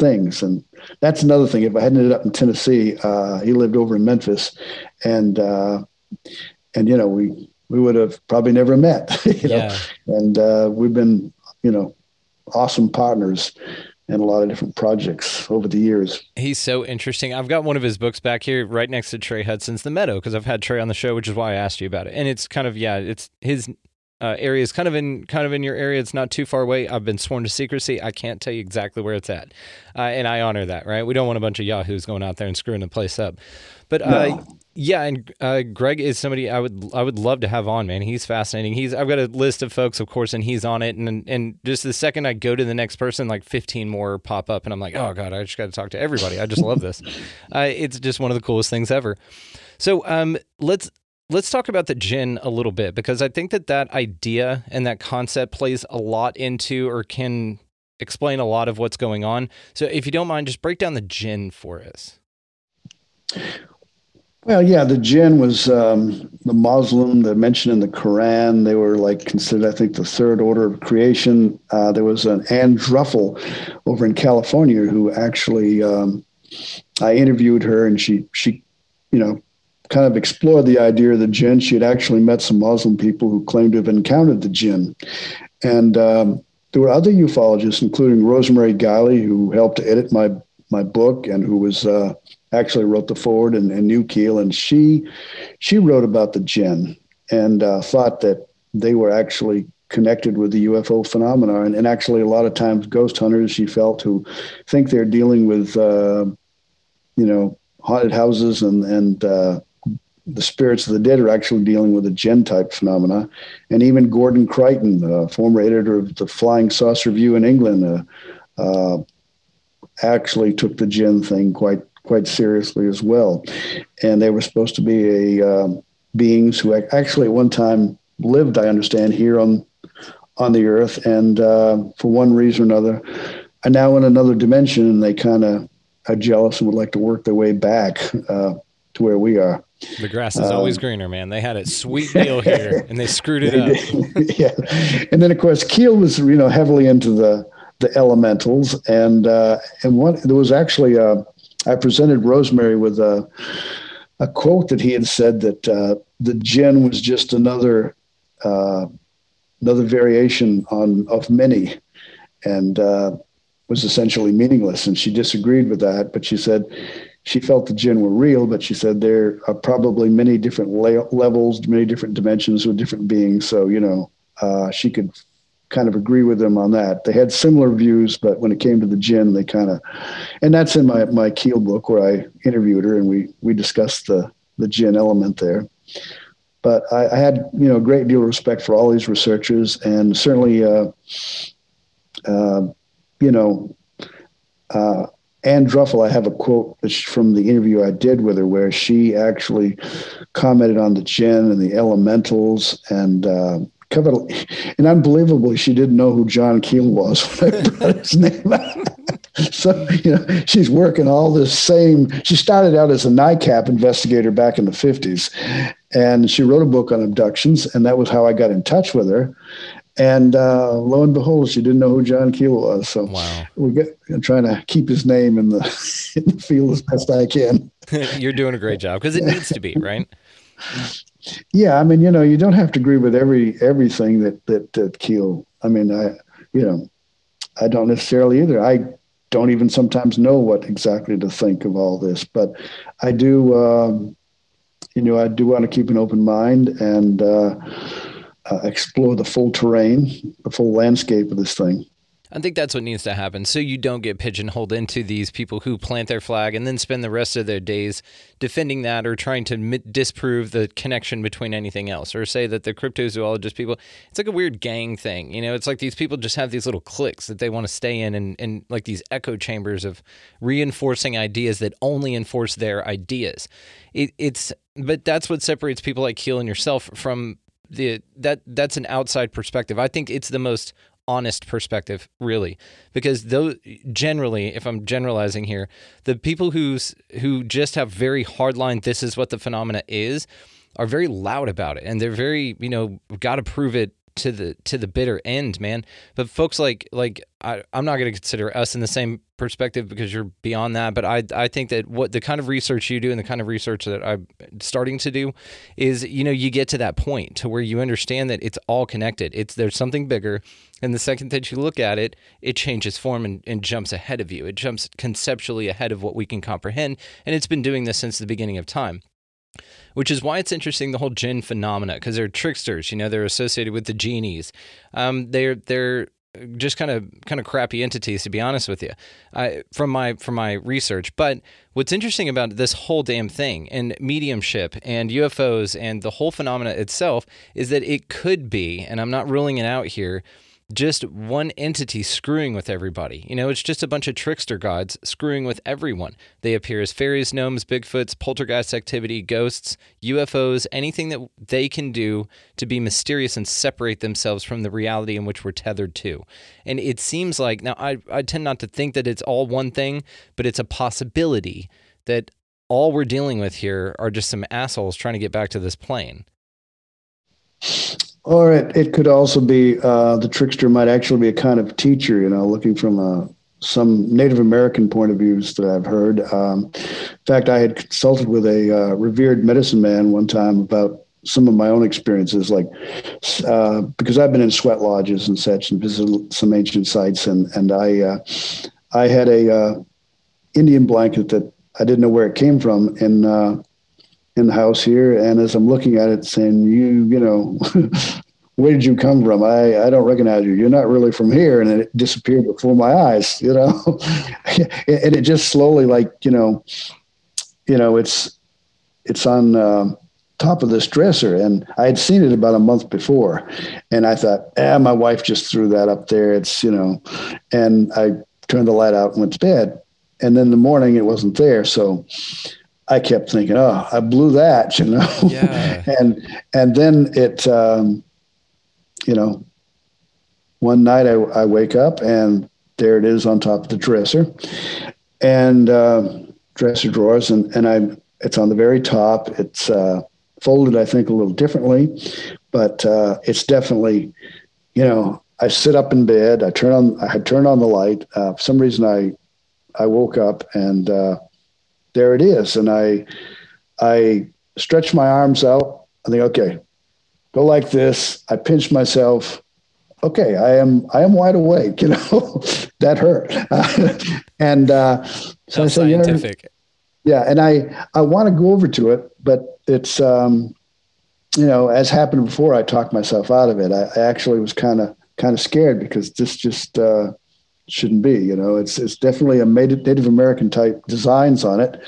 things, and that's another thing. If I hadn't ended up in Tennessee, uh, he lived over in Memphis, and uh, and you know we we would have probably never met. you know, yeah. and uh, we've been you know awesome partners and a lot of different projects over the years. He's so interesting. I've got one of his books back here right next to Trey Hudson's The Meadow because I've had Trey on the show, which is why I asked you about it. And it's kind of yeah, it's his uh, areas, kind of in kind of in your area. It's not too far away. I've been sworn to secrecy. I can't tell you exactly where it's at, uh, and I honor that. Right? We don't want a bunch of yahoos going out there and screwing the place up. But uh, No. yeah, and uh, Greg is somebody I would I would love to have on, man. He's fascinating. He's I've got a list of folks, of course, and he's on it. And and just the second I go to the next person, like fifteen more pop up, and I'm like, oh god, I just got to talk to everybody. I just love this. Uh, it's just one of the coolest things ever. So um, let's let's talk about the jinn a little bit because I think that that idea and that concept plays a lot into or can explain a lot of what's going on. So if you don't mind, just break down the jinn for us. Well, yeah, the jinn was um, the Muslim that mentioned in the Quran. They were like considered, I think, the third order of creation. Uh, there was an Anne Druffel over in California who actually um, I interviewed her, and she she, you know, kind of explored the idea of the jinn. She had actually met some Muslim people who claimed to have encountered the jinn, and um, there were other ufologists, including Rosemary Guiley, who helped edit my my book and who was uh, actually wrote the foreword and, and knew Keel, and she she wrote about the jinn and uh, thought that they were actually connected with the UFO phenomena, and, and actually a lot of times ghost hunters she felt who think they're dealing with uh, you know haunted houses and and uh, the spirits of the dead are actually dealing with a jinn type phenomena, and even Gordon Creighton, uh, former editor of the Flying Saucer Review in England. Uh, uh, actually took the jinn thing quite quite seriously as well, and they were supposed to be a um, beings who actually at one time lived, I understand, here on on the earth, and uh, for one reason or another, are now in another dimension, and they kind of are jealous and would like to work their way back uh, to where we are. The grass is always greener, man. They had a sweet deal here, and they screwed it up. yeah, and then of course Keel was you know heavily into the the elementals, and uh, and one there was actually uh, I presented Rosemary with a a quote that he had said that uh, the jinn was just another uh, another variation on of many, and uh, was essentially meaningless. And she disagreed with that, but she said she felt the jinn were real, but she said there are probably many different la- levels, many different dimensions with different beings. So you know, uh, she could kind of agree with them on that. They had similar views, but when it came to the jinn, they kind of, and that's in my my Keel book where I interviewed her and we we discussed the the jinn element there. But I, I had you know a great deal of respect for all these researchers, and certainly, uh, uh, you know. Anne Druffel, I have a quote from the interview I did with her where she actually commented on the jinn and the elementals and uh, covered, and unbelievably, she didn't know who John Keel was when I brought his name out. so, you know, she's working all this same. She started out as a NICAP investigator back in the 50s, and she wrote a book on abductions, and that was how I got in touch with her. And uh, lo and behold, she didn't know who John Keel was. So Wow. we get I'm trying to keep his name in the, in the field as best I can. You're doing a great job because it needs to be, right? Yeah, I mean, you know, you don't have to agree with every everything that that, that Keel. I mean, I, you know, I don't necessarily either. I don't even sometimes know what exactly to think of all this, but I do. Um, you know, I do want to keep an open mind and uh, uh, explore the full terrain, the full landscape of this thing. I think that's what needs to happen so you don't get pigeonholed into these people who plant their flag and then spend the rest of their days defending that or trying to disprove the connection between anything else or say that the cryptozoologist people it's like a weird gang thing you know it's like these people just have these little cliques that they want to stay in and, and like these echo chambers of reinforcing ideas that only enforce their ideas it, it's but that's what separates people like Keel and yourself from the that that's an outside perspective. I think it's the most honest perspective, really, because though generally, if I'm generalizing here, the people who's who just have very hardline, this is what the phenomena is, are very loud about it, and they're very, you know, got to prove it to the to the bitter end, man. But folks like like I, I'm not going to consider us in the same perspective because you're beyond that. But I I think that what the kind of research you do and the kind of research that I'm starting to do is you know you get to that point to where you understand that it's all connected. It's there's something bigger, and the second that you look at it, it changes form and, and jumps ahead of you. It jumps conceptually ahead of what we can comprehend, and it's been doing this since the beginning of time. Which is why it's interesting the whole jinn phenomena because they're tricksters. You know, they're associated with the genies. Um, they're they're just kind of kind of crappy entities to be honest with you I, from my from my research but what's interesting about this whole damn thing and mediumship and ufos and the whole phenomena itself is that it could be and i'm not ruling it out here just one entity screwing with everybody. You know, it's just a bunch of trickster gods screwing with everyone. They appear as fairies, gnomes, Bigfoots, poltergeist activity, ghosts, UFOs, anything that they can do to be mysterious and separate themselves from the reality in which we're tethered to. And it seems like, now I, I tend not to think that it's all one thing, but it's a possibility that all we're dealing with here are just some assholes trying to get back to this plane. Or it, it could also be uh, the trickster might actually be a kind of teacher, you know, looking from a, some Native American point of views that I've heard. Um, in fact, I had consulted with a uh, revered medicine man one time about some of my own experiences, like uh, because I've been in sweat lodges and such and visited some ancient sites, and and I uh, I had a uh, Indian blanket that I didn't know where it came from, and uh, in the house here. And as I'm looking at it, saying, "You, you know, where did you come from? I, I don't recognize you. You're not really from here." And it disappeared before my eyes, you know. and it just slowly, like you know, you know, it's it's on. Uh, top of this dresser and I had seen it about a month before and I thought ah my wife just threw that up there it's you know and I turned the light out and went to bed and then the morning it wasn't there so I kept thinking, oh, I blew that, you know. Yeah. and and then it, um, you know, one night I, I wake up and there it is on top of the dresser, and uh, dresser drawers, and and I it's on the very top. It's uh, folded, I think, a little differently, but uh, it's definitely, you know, I sit up in bed. I turn on I turn on the light. Uh, for some reason, I I woke up and uh, there it is. And I, I stretch my arms out. I think, okay, go like this. I pinch myself. Okay, I am I am wide awake. You know, that hurt. and uh, so I scientific. You know, yeah, and I I want to go over to it, but it's um, you know, as happened before, I talked myself out of it. I, I actually was kind of kind of scared because this just uh, shouldn't be. You know, it's it's definitely a Native American type designs on it,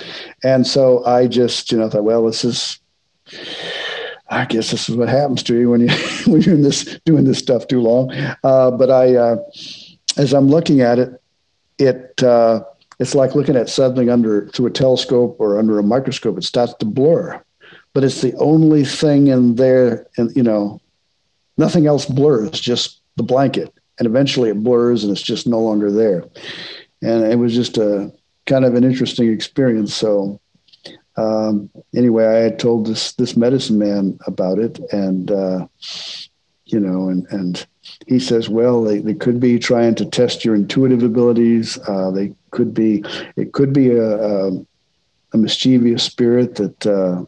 and so I just you know thought, well, this is. I guess this is what happens to you when you when you're in this doing this stuff too long. Uh, but I, uh, as I'm looking at it, it uh, it's like looking at something under through a telescope or under a microscope. It starts to blur, but it's the only thing in there, and you know, nothing else blurs, just the blanket and eventually it blurs and it's just no longer there. And it was just a kind of an interesting experience. So um, anyway, I had told this this medicine man about it, and uh, you know, and and he says, well, they, they could be trying to test your intuitive abilities. Uh, they could be, it could be a, a, a mischievous spirit that uh,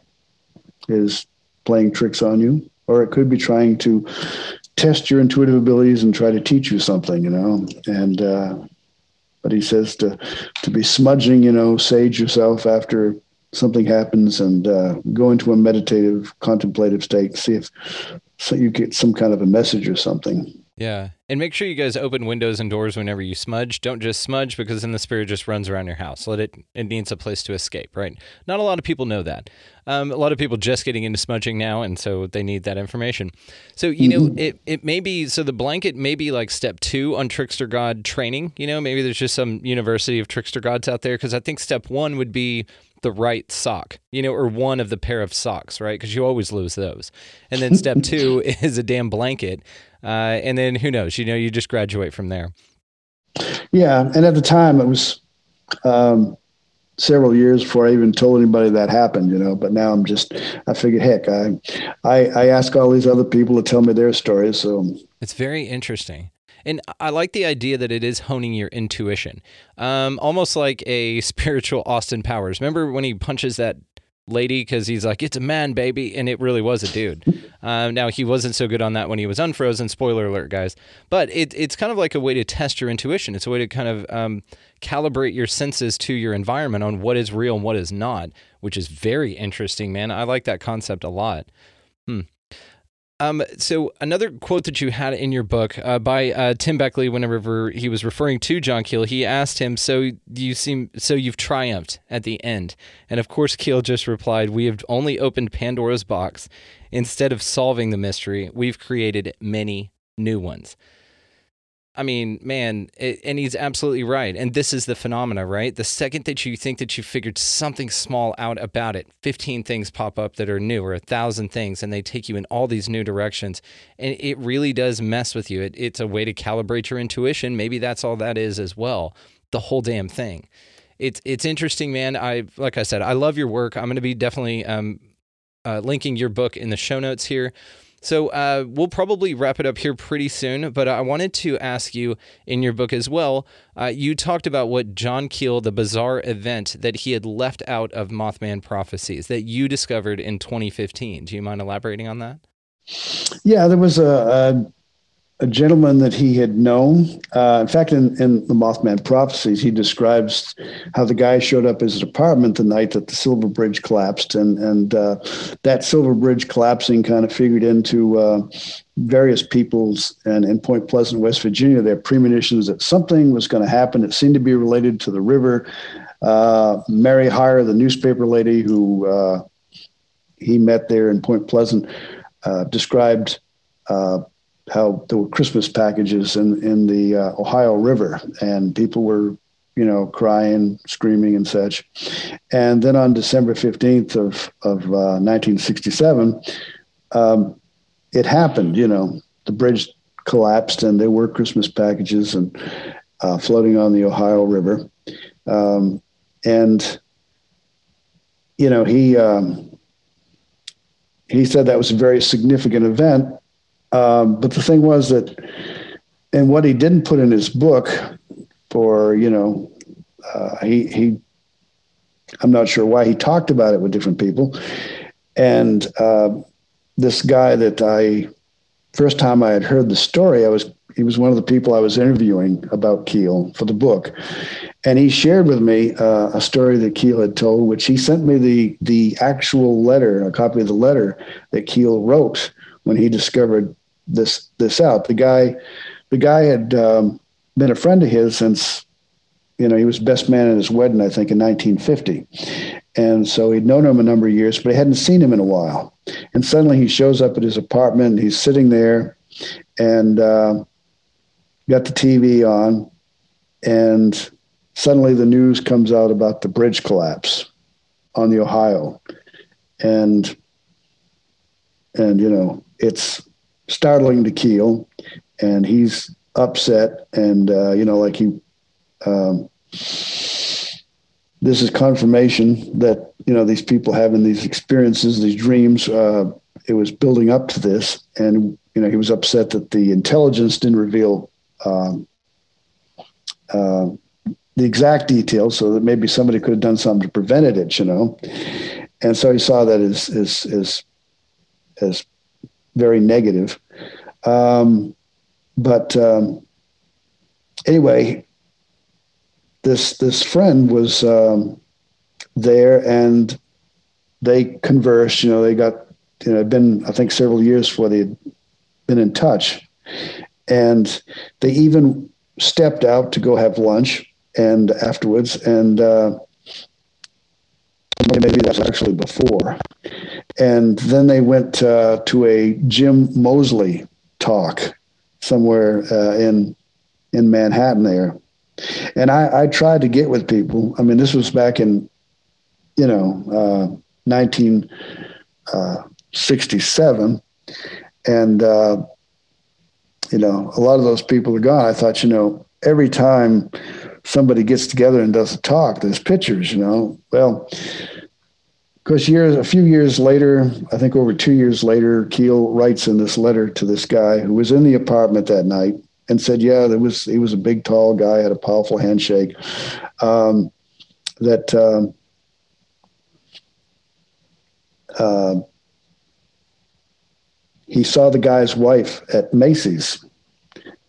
is playing tricks on you, or it could be trying to test your intuitive abilities and try to teach you something, you know. And uh, but he says to to be smudging, you know, sage yourself after something happens and uh, go into a meditative, contemplative state. See if so you get some kind of a message or something. Yeah. And make sure you guys open windows and doors whenever you smudge. Don't just smudge because then the spirit just runs around your house. Let it it needs a place to escape, right? Not a lot of people know that. Um, a lot of people just getting into smudging now, and so they need that information. So you know, mm-hmm. it it may be so the blanket may be like step two on trickster god training. You know, maybe there's just some university of trickster gods out there because I think step one would be the right sock, you know, or one of the pair of socks, right? Because you always lose those. And then step two is a damn blanket. Uh, and then who knows? You know, you just graduate from there. Yeah, and at the time it was um, several years before I even told anybody that happened. You know, but now I'm just I figure, heck, I I, I ask all these other people to tell me their stories. So it's very interesting. And I like the idea that it is honing your intuition, um, almost like a spiritual Austin Powers. Remember when he punches that lady because he's like, it's a man, baby. And it really was a dude. um, now, he wasn't so good on that when he was unfrozen. Spoiler alert, guys. But it, it's kind of like a way to test your intuition. It's a way to kind of um, calibrate your senses to your environment on what is real and what is not, which is very interesting, man. I like that concept a lot. Hmm. Um, so another quote that you had in your book uh, by uh, Tim Beckley, whenever he was referring to John Keel, he asked him, "So you seem so you've triumphed at the end?" And of course, Keel just replied, "We have only opened Pandora's box. Instead of solving the mystery, we've created many new ones." I mean, man, it, and he's absolutely right. And this is the phenomena, right? The second that you think that you figured something small out about it, 15 things pop up that are new or a thousand things, and they take you in all these new directions. And it really does mess with you. It, it's a way to calibrate your intuition. Maybe that's all that is as well. The whole damn thing. It's, it's interesting, man. I, like I said, I love your work. I'm going to be definitely um, uh, linking your book in the show notes here. So uh, we'll probably wrap it up here pretty soon, but I wanted to ask you in your book as well. Uh, you talked about what John Keel, the bizarre event that he had left out of Mothman Prophecies that you discovered in 2015. Do you mind elaborating on that? Yeah, there was a, a gentleman that he had known. Uh, in fact, in, in the Mothman prophecies, he describes how the guy showed up at his apartment the night that the Silver Bridge collapsed, and and uh, that Silver Bridge collapsing kind of figured into uh, various people's and in Point Pleasant, West Virginia, their premonitions that something was going to happen. It seemed to be related to the river. Uh, Mary Hyre, the newspaper lady who uh, he met there in Point Pleasant, uh, described how there were Christmas packages in in the uh, Ohio River, and people were, you know, crying, screaming, and such. And then on December fifteenth of of uh, 1967, um, it happened. You know, the bridge collapsed, and there were Christmas packages and uh, floating on the Ohio River, um, and you know he. Um, he said that was a very significant event um, but the thing was that, and what he didn't put in his book, for you know, uh, he he, I'm not sure why he talked about it with different people, and uh, this guy that I, first time I had heard the story, I was he was one of the people I was interviewing about Keel for the book, and he shared with me uh, a story that Keel had told, which he sent me the the actual letter, a copy of the letter that Keel wrote when he discovered this this out. The guy, the guy had um, been a friend of his since, you know, he was best man at his wedding, I think, in 1950, and so he'd known him a number of years, but he hadn't seen him in a while. And suddenly he shows up at his apartment. He's sitting there, and uh, got the TV on, and suddenly the news comes out about the bridge collapse on the Ohio, and and you know it's startling to Keel, and he's upset, and uh, you know, like he, um, this is confirmation that you know these people having these experiences, these dreams. Uh, it was building up to this, and you know, he was upset that the intelligence didn't reveal. Um, uh, the exact details, so that maybe somebody could have done something to prevent it, you know. And so he saw that as as as as very negative. Um, but um, anyway, this this friend was um, there, and they conversed. You know, they got you know, been I think several years before they'd been in touch, and they even stepped out to go have lunch and afterwards, and uh, maybe that's actually before. And then they went uh, to a Jim Moseley talk somewhere uh, in in Manhattan there. And I, I, tried to get with people. I mean, this was back in, you know, uh, 1967. Uh, and, uh, you know, a lot of those people are gone. I thought, you know, every time somebody gets together and does a talk, there's pictures, you know. Well, because years, a few years later, I think over two years later, Keel writes in this letter to this guy who was in the apartment that night and said, "Yeah, there was he was a big, tall guy, had a powerful handshake." Um, that um, uh, he saw the guy's wife at Macy's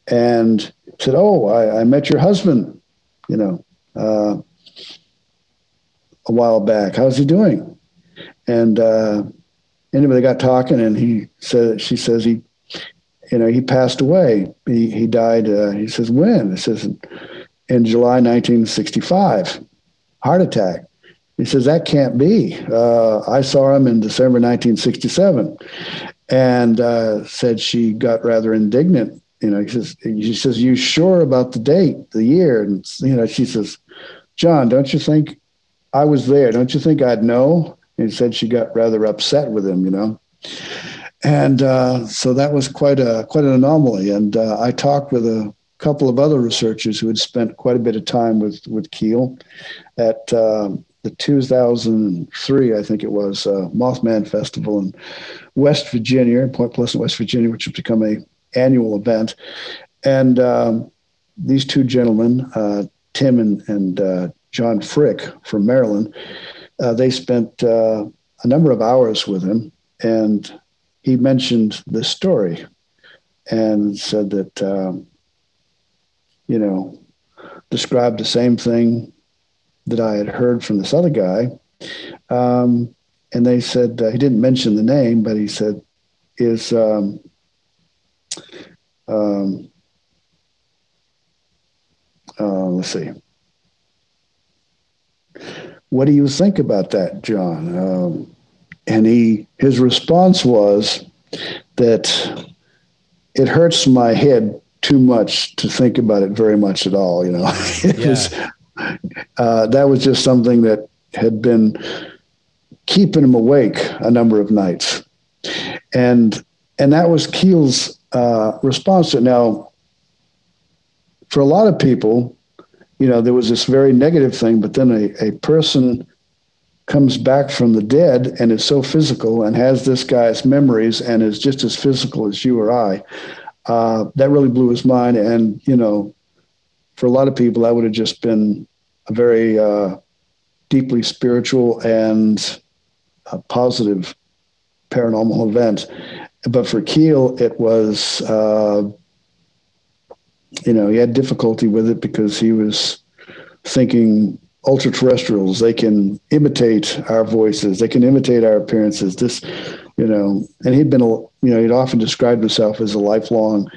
and said, "Oh, I, I met your husband, you know, uh, a while back. How's he doing?" And uh, anyway, they got talking, and he said, "She says he, you know, he passed away. He he died." Uh, he says, "When?" It says, "In July 1965, heart attack." He says that can't be. Uh, I saw him in December 1967, and uh, said she got rather indignant you know, he says, she says, you sure about the date, the year? And, you know, she says, John, don't you think I was there? Don't you think I'd know? He said she got rather upset with him, you know. And uh, so that was quite a quite an anomaly. And uh, I talked with a couple of other researchers who had spent quite a bit of time with with Keel at um, the 2003, I think it was, uh, Mothman Festival in West Virginia, Point Pleasant, West Virginia, which has become a annual event. And um, these two gentlemen, uh, Tim and, and uh, John Frick from Maryland, uh, they spent uh, a number of hours with him. And he mentioned this story and said that, um, you know, described the same thing that I had heard from this other guy. Um, and they said, uh, he didn't mention the name, but he said, is um, um, uh, let's see. What do you think about that, John? Um, and he his response was that it hurts my head too much to think about it very much at all. You know, it yeah. was uh, that was just something that had been keeping him awake a number of nights, and and that was Keel's uh, response to it. Now, for a lot of people, you know, there was this very negative thing, but then a, a person comes back from the dead and is so physical and has this guy's memories and is just as physical as you or I. Uh, that really blew his mind. And, you know, for a lot of people, that would have just been a very uh, deeply spiritual and positive paranormal event but for Keel, it was, uh, you know, he had difficulty with it because he was thinking ultra terrestrials, they can imitate our voices, they can imitate our appearances. This, you know, and he'd been, a you know, he'd often described himself as a lifelong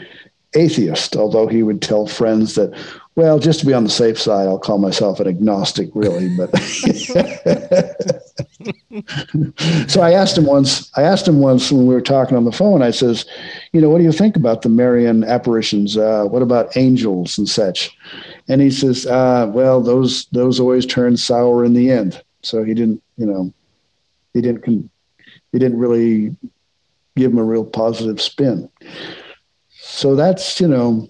atheist, although he would tell friends that, well, just to be on the safe side, I'll call myself an agnostic, really. But so I asked him once. I asked him once when we were talking on the phone. I says, "You know, what do you think about the Marian apparitions? Uh, what about angels and such?" And he says, uh, "Well, those those always turn sour in the end." So he didn't, you know, he didn't he didn't really give him a real positive spin. So that's you know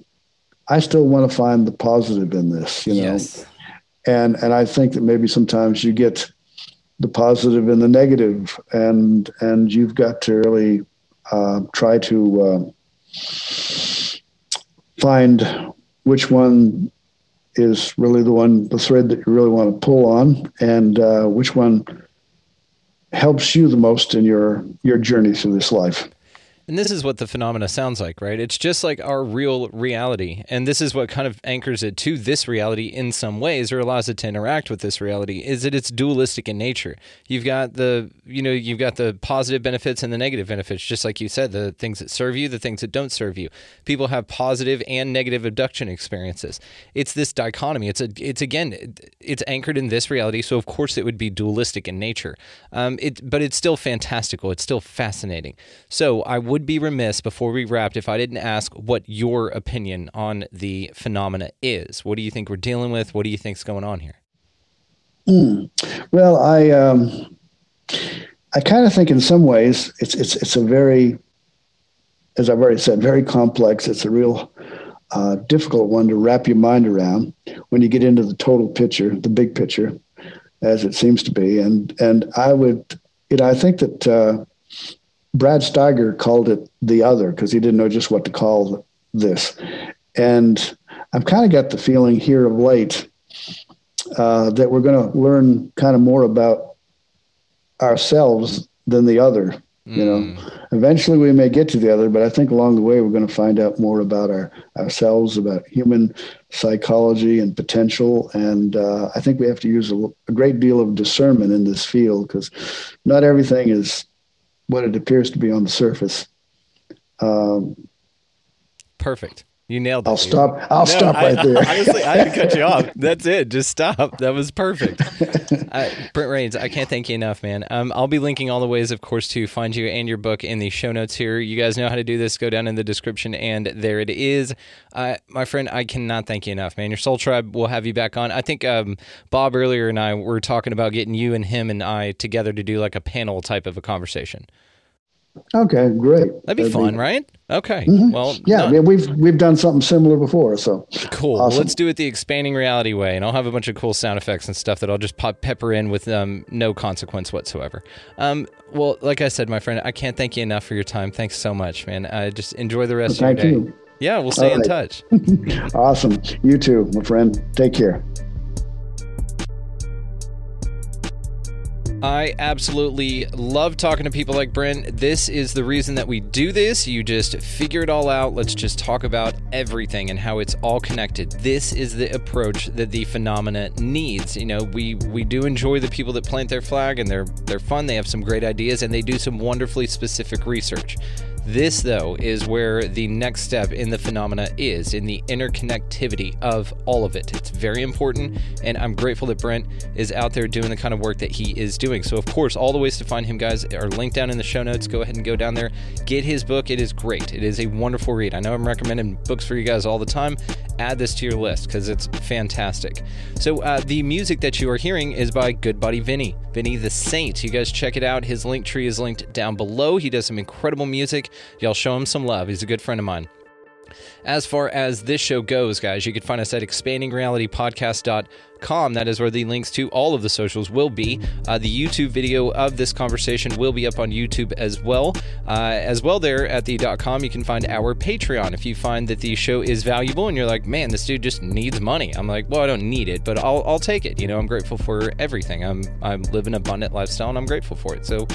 I still want to find the positive in this, you know. Yes. And and I think that maybe sometimes you get the positive and the negative, and and you've got to really uh, try to uh, find which one is really the one, the thread that you really want to pull on, and uh, which one helps you the most in your your journey through this life. And this is what the phenomena sounds like, right? It's just like our real reality. And this is what kind of anchors it to this reality in some ways or allows it to interact with this reality is that it's dualistic in nature. You've got the, you know, you've got the positive benefits and the negative benefits, just like you said, the things that serve you, the things that don't serve you. People have positive and negative abduction experiences. It's this dichotomy. It's a, it's again, it's anchored in this reality. So of course it would be dualistic in nature. Um, it, but it's still fantastical. It's still fascinating. So I would would be remiss before we wrapped if I didn't ask what your opinion on the phenomena is. What do you think we're dealing with? What do you think's going on here? Mm. Well, I um, I kind of think in some ways it's it's it's a very, as I've already said, very complex. It's a real uh, difficult one to wrap your mind around when you get into the total picture, the big picture, as it seems to be. And and I would, you know, I think that uh, Brad Steiger called it the other because he didn't know just what to call this. And I've kind of got the feeling here of late uh, that we're going to learn kind of more about ourselves than the other. You know, Mm. eventually we may get to the other, but I think along the way we're going to find out more about our ourselves, about human psychology and potential. And uh, I think we have to use a, a great deal of discernment in this field because not everything is what it appears to be on the surface. Um, Perfect. You nailed it. I'll stop. I'll No, stop I- right there. honestly, I had to cut you off. That's it. Just stop. That was perfect. Uh, Brent Raynes, I can't thank you enough, man. Um, I'll be linking all the ways, of course, to find you and your book in the show notes here. You guys know how to do this. Go down in the description, and there it is. Uh, my friend, I cannot thank you enough, man. Your Soul Tribe will have you back on. I think um, Bob earlier and I were talking about getting you and him and I together to do like a panel type of a conversation. Okay, great. That'd be fun, right? Okay. Well, Yeah, no- I mean, we've we've done something similar before, so Cool. Well, Awesome. let's do it the expanding reality way, and I'll have a bunch of cool sound effects and stuff that I'll just pop pepper in with um, no consequence whatsoever. Um, well, like I said, my friend, I can't thank you enough for your time. Thanks so much, man. Uh, just enjoy the rest Thank of your day. you. Yeah, we'll stay All in right. touch. awesome. You too, my friend. Take care. I absolutely love talking to people like Brent. This is the reason that we do this. You just figure it all out. Let's just talk about everything and how it's all connected. This is the approach that the phenomena needs. You know, we we do enjoy the people that plant their flag and they're they're fun. They have some great ideas and they do some wonderfully specific research. This, though, is where the next step in the phenomena is in the interconnectivity of all of it. It's very important, and I'm grateful that Brent is out there doing the kind of work that he is doing. So, of course, all the ways to find him, guys, are linked down in the show notes. Go ahead and go down there, get his book. It is great. It is a wonderful read. I know I'm recommending books for you guys all the time. Add this to your list because it's fantastic. So, uh, the music that you are hearing is by good buddy Vinny, Vinny the Saint. You guys check it out. His link tree is linked down below. He does some incredible music. Y'all show him some love. He's a good friend of mine. As far as this show goes, guys, you can find us at expandingrealitypodcast.com. That is where the links to all of the socials will be. Uh, the YouTube video of this conversation will be up on YouTube as well. Uh, as well, there at the .com, you can find our Patreon. If you find that the show is valuable and you're like, man, this dude just needs money. I'm like, well, I don't need it, but I'll, I'll take it. You know, I'm grateful for everything. I'm I live an abundant lifestyle and I'm grateful for it. So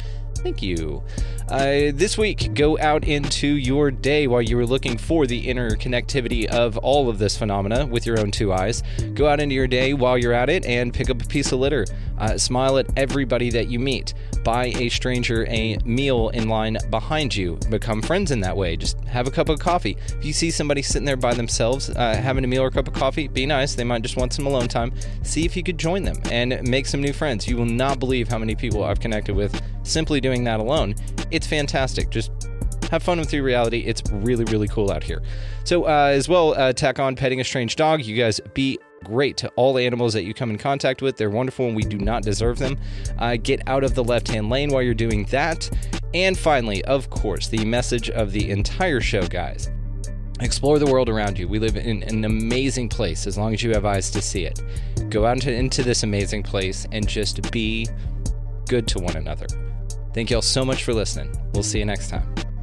Thank you. Uh, this week, go out into your day while you were looking for the interconnectivity of all of this phenomena with your own two eyes. Go out into your day while you're at it and pick up a piece of litter. Uh, smile at everybody that you meet. Buy a stranger a meal in line behind you. Become friends in that way. Just have a cup of coffee. If you see somebody sitting there by themselves uh, having a meal or a cup of coffee, be nice. They might just want some alone time. See if you could join them and make some new friends. You will not believe how many people I've connected with simply doing that alone. It's fantastic. Just have fun with your reality. It's really, really cool out here. So, uh, as well, uh, tack on petting a strange dog. You guys be great to all animals that you come in contact with. They're wonderful and we do not deserve them. Uh, get out of the left hand lane while you're doing that. And finally, of course, the message of the entire show, guys. Explore the world around you. We live in an amazing place as long as you have eyes to see it. Go out into, into this amazing place and just be good to one another. Thank you all so much for listening. We'll see you next time.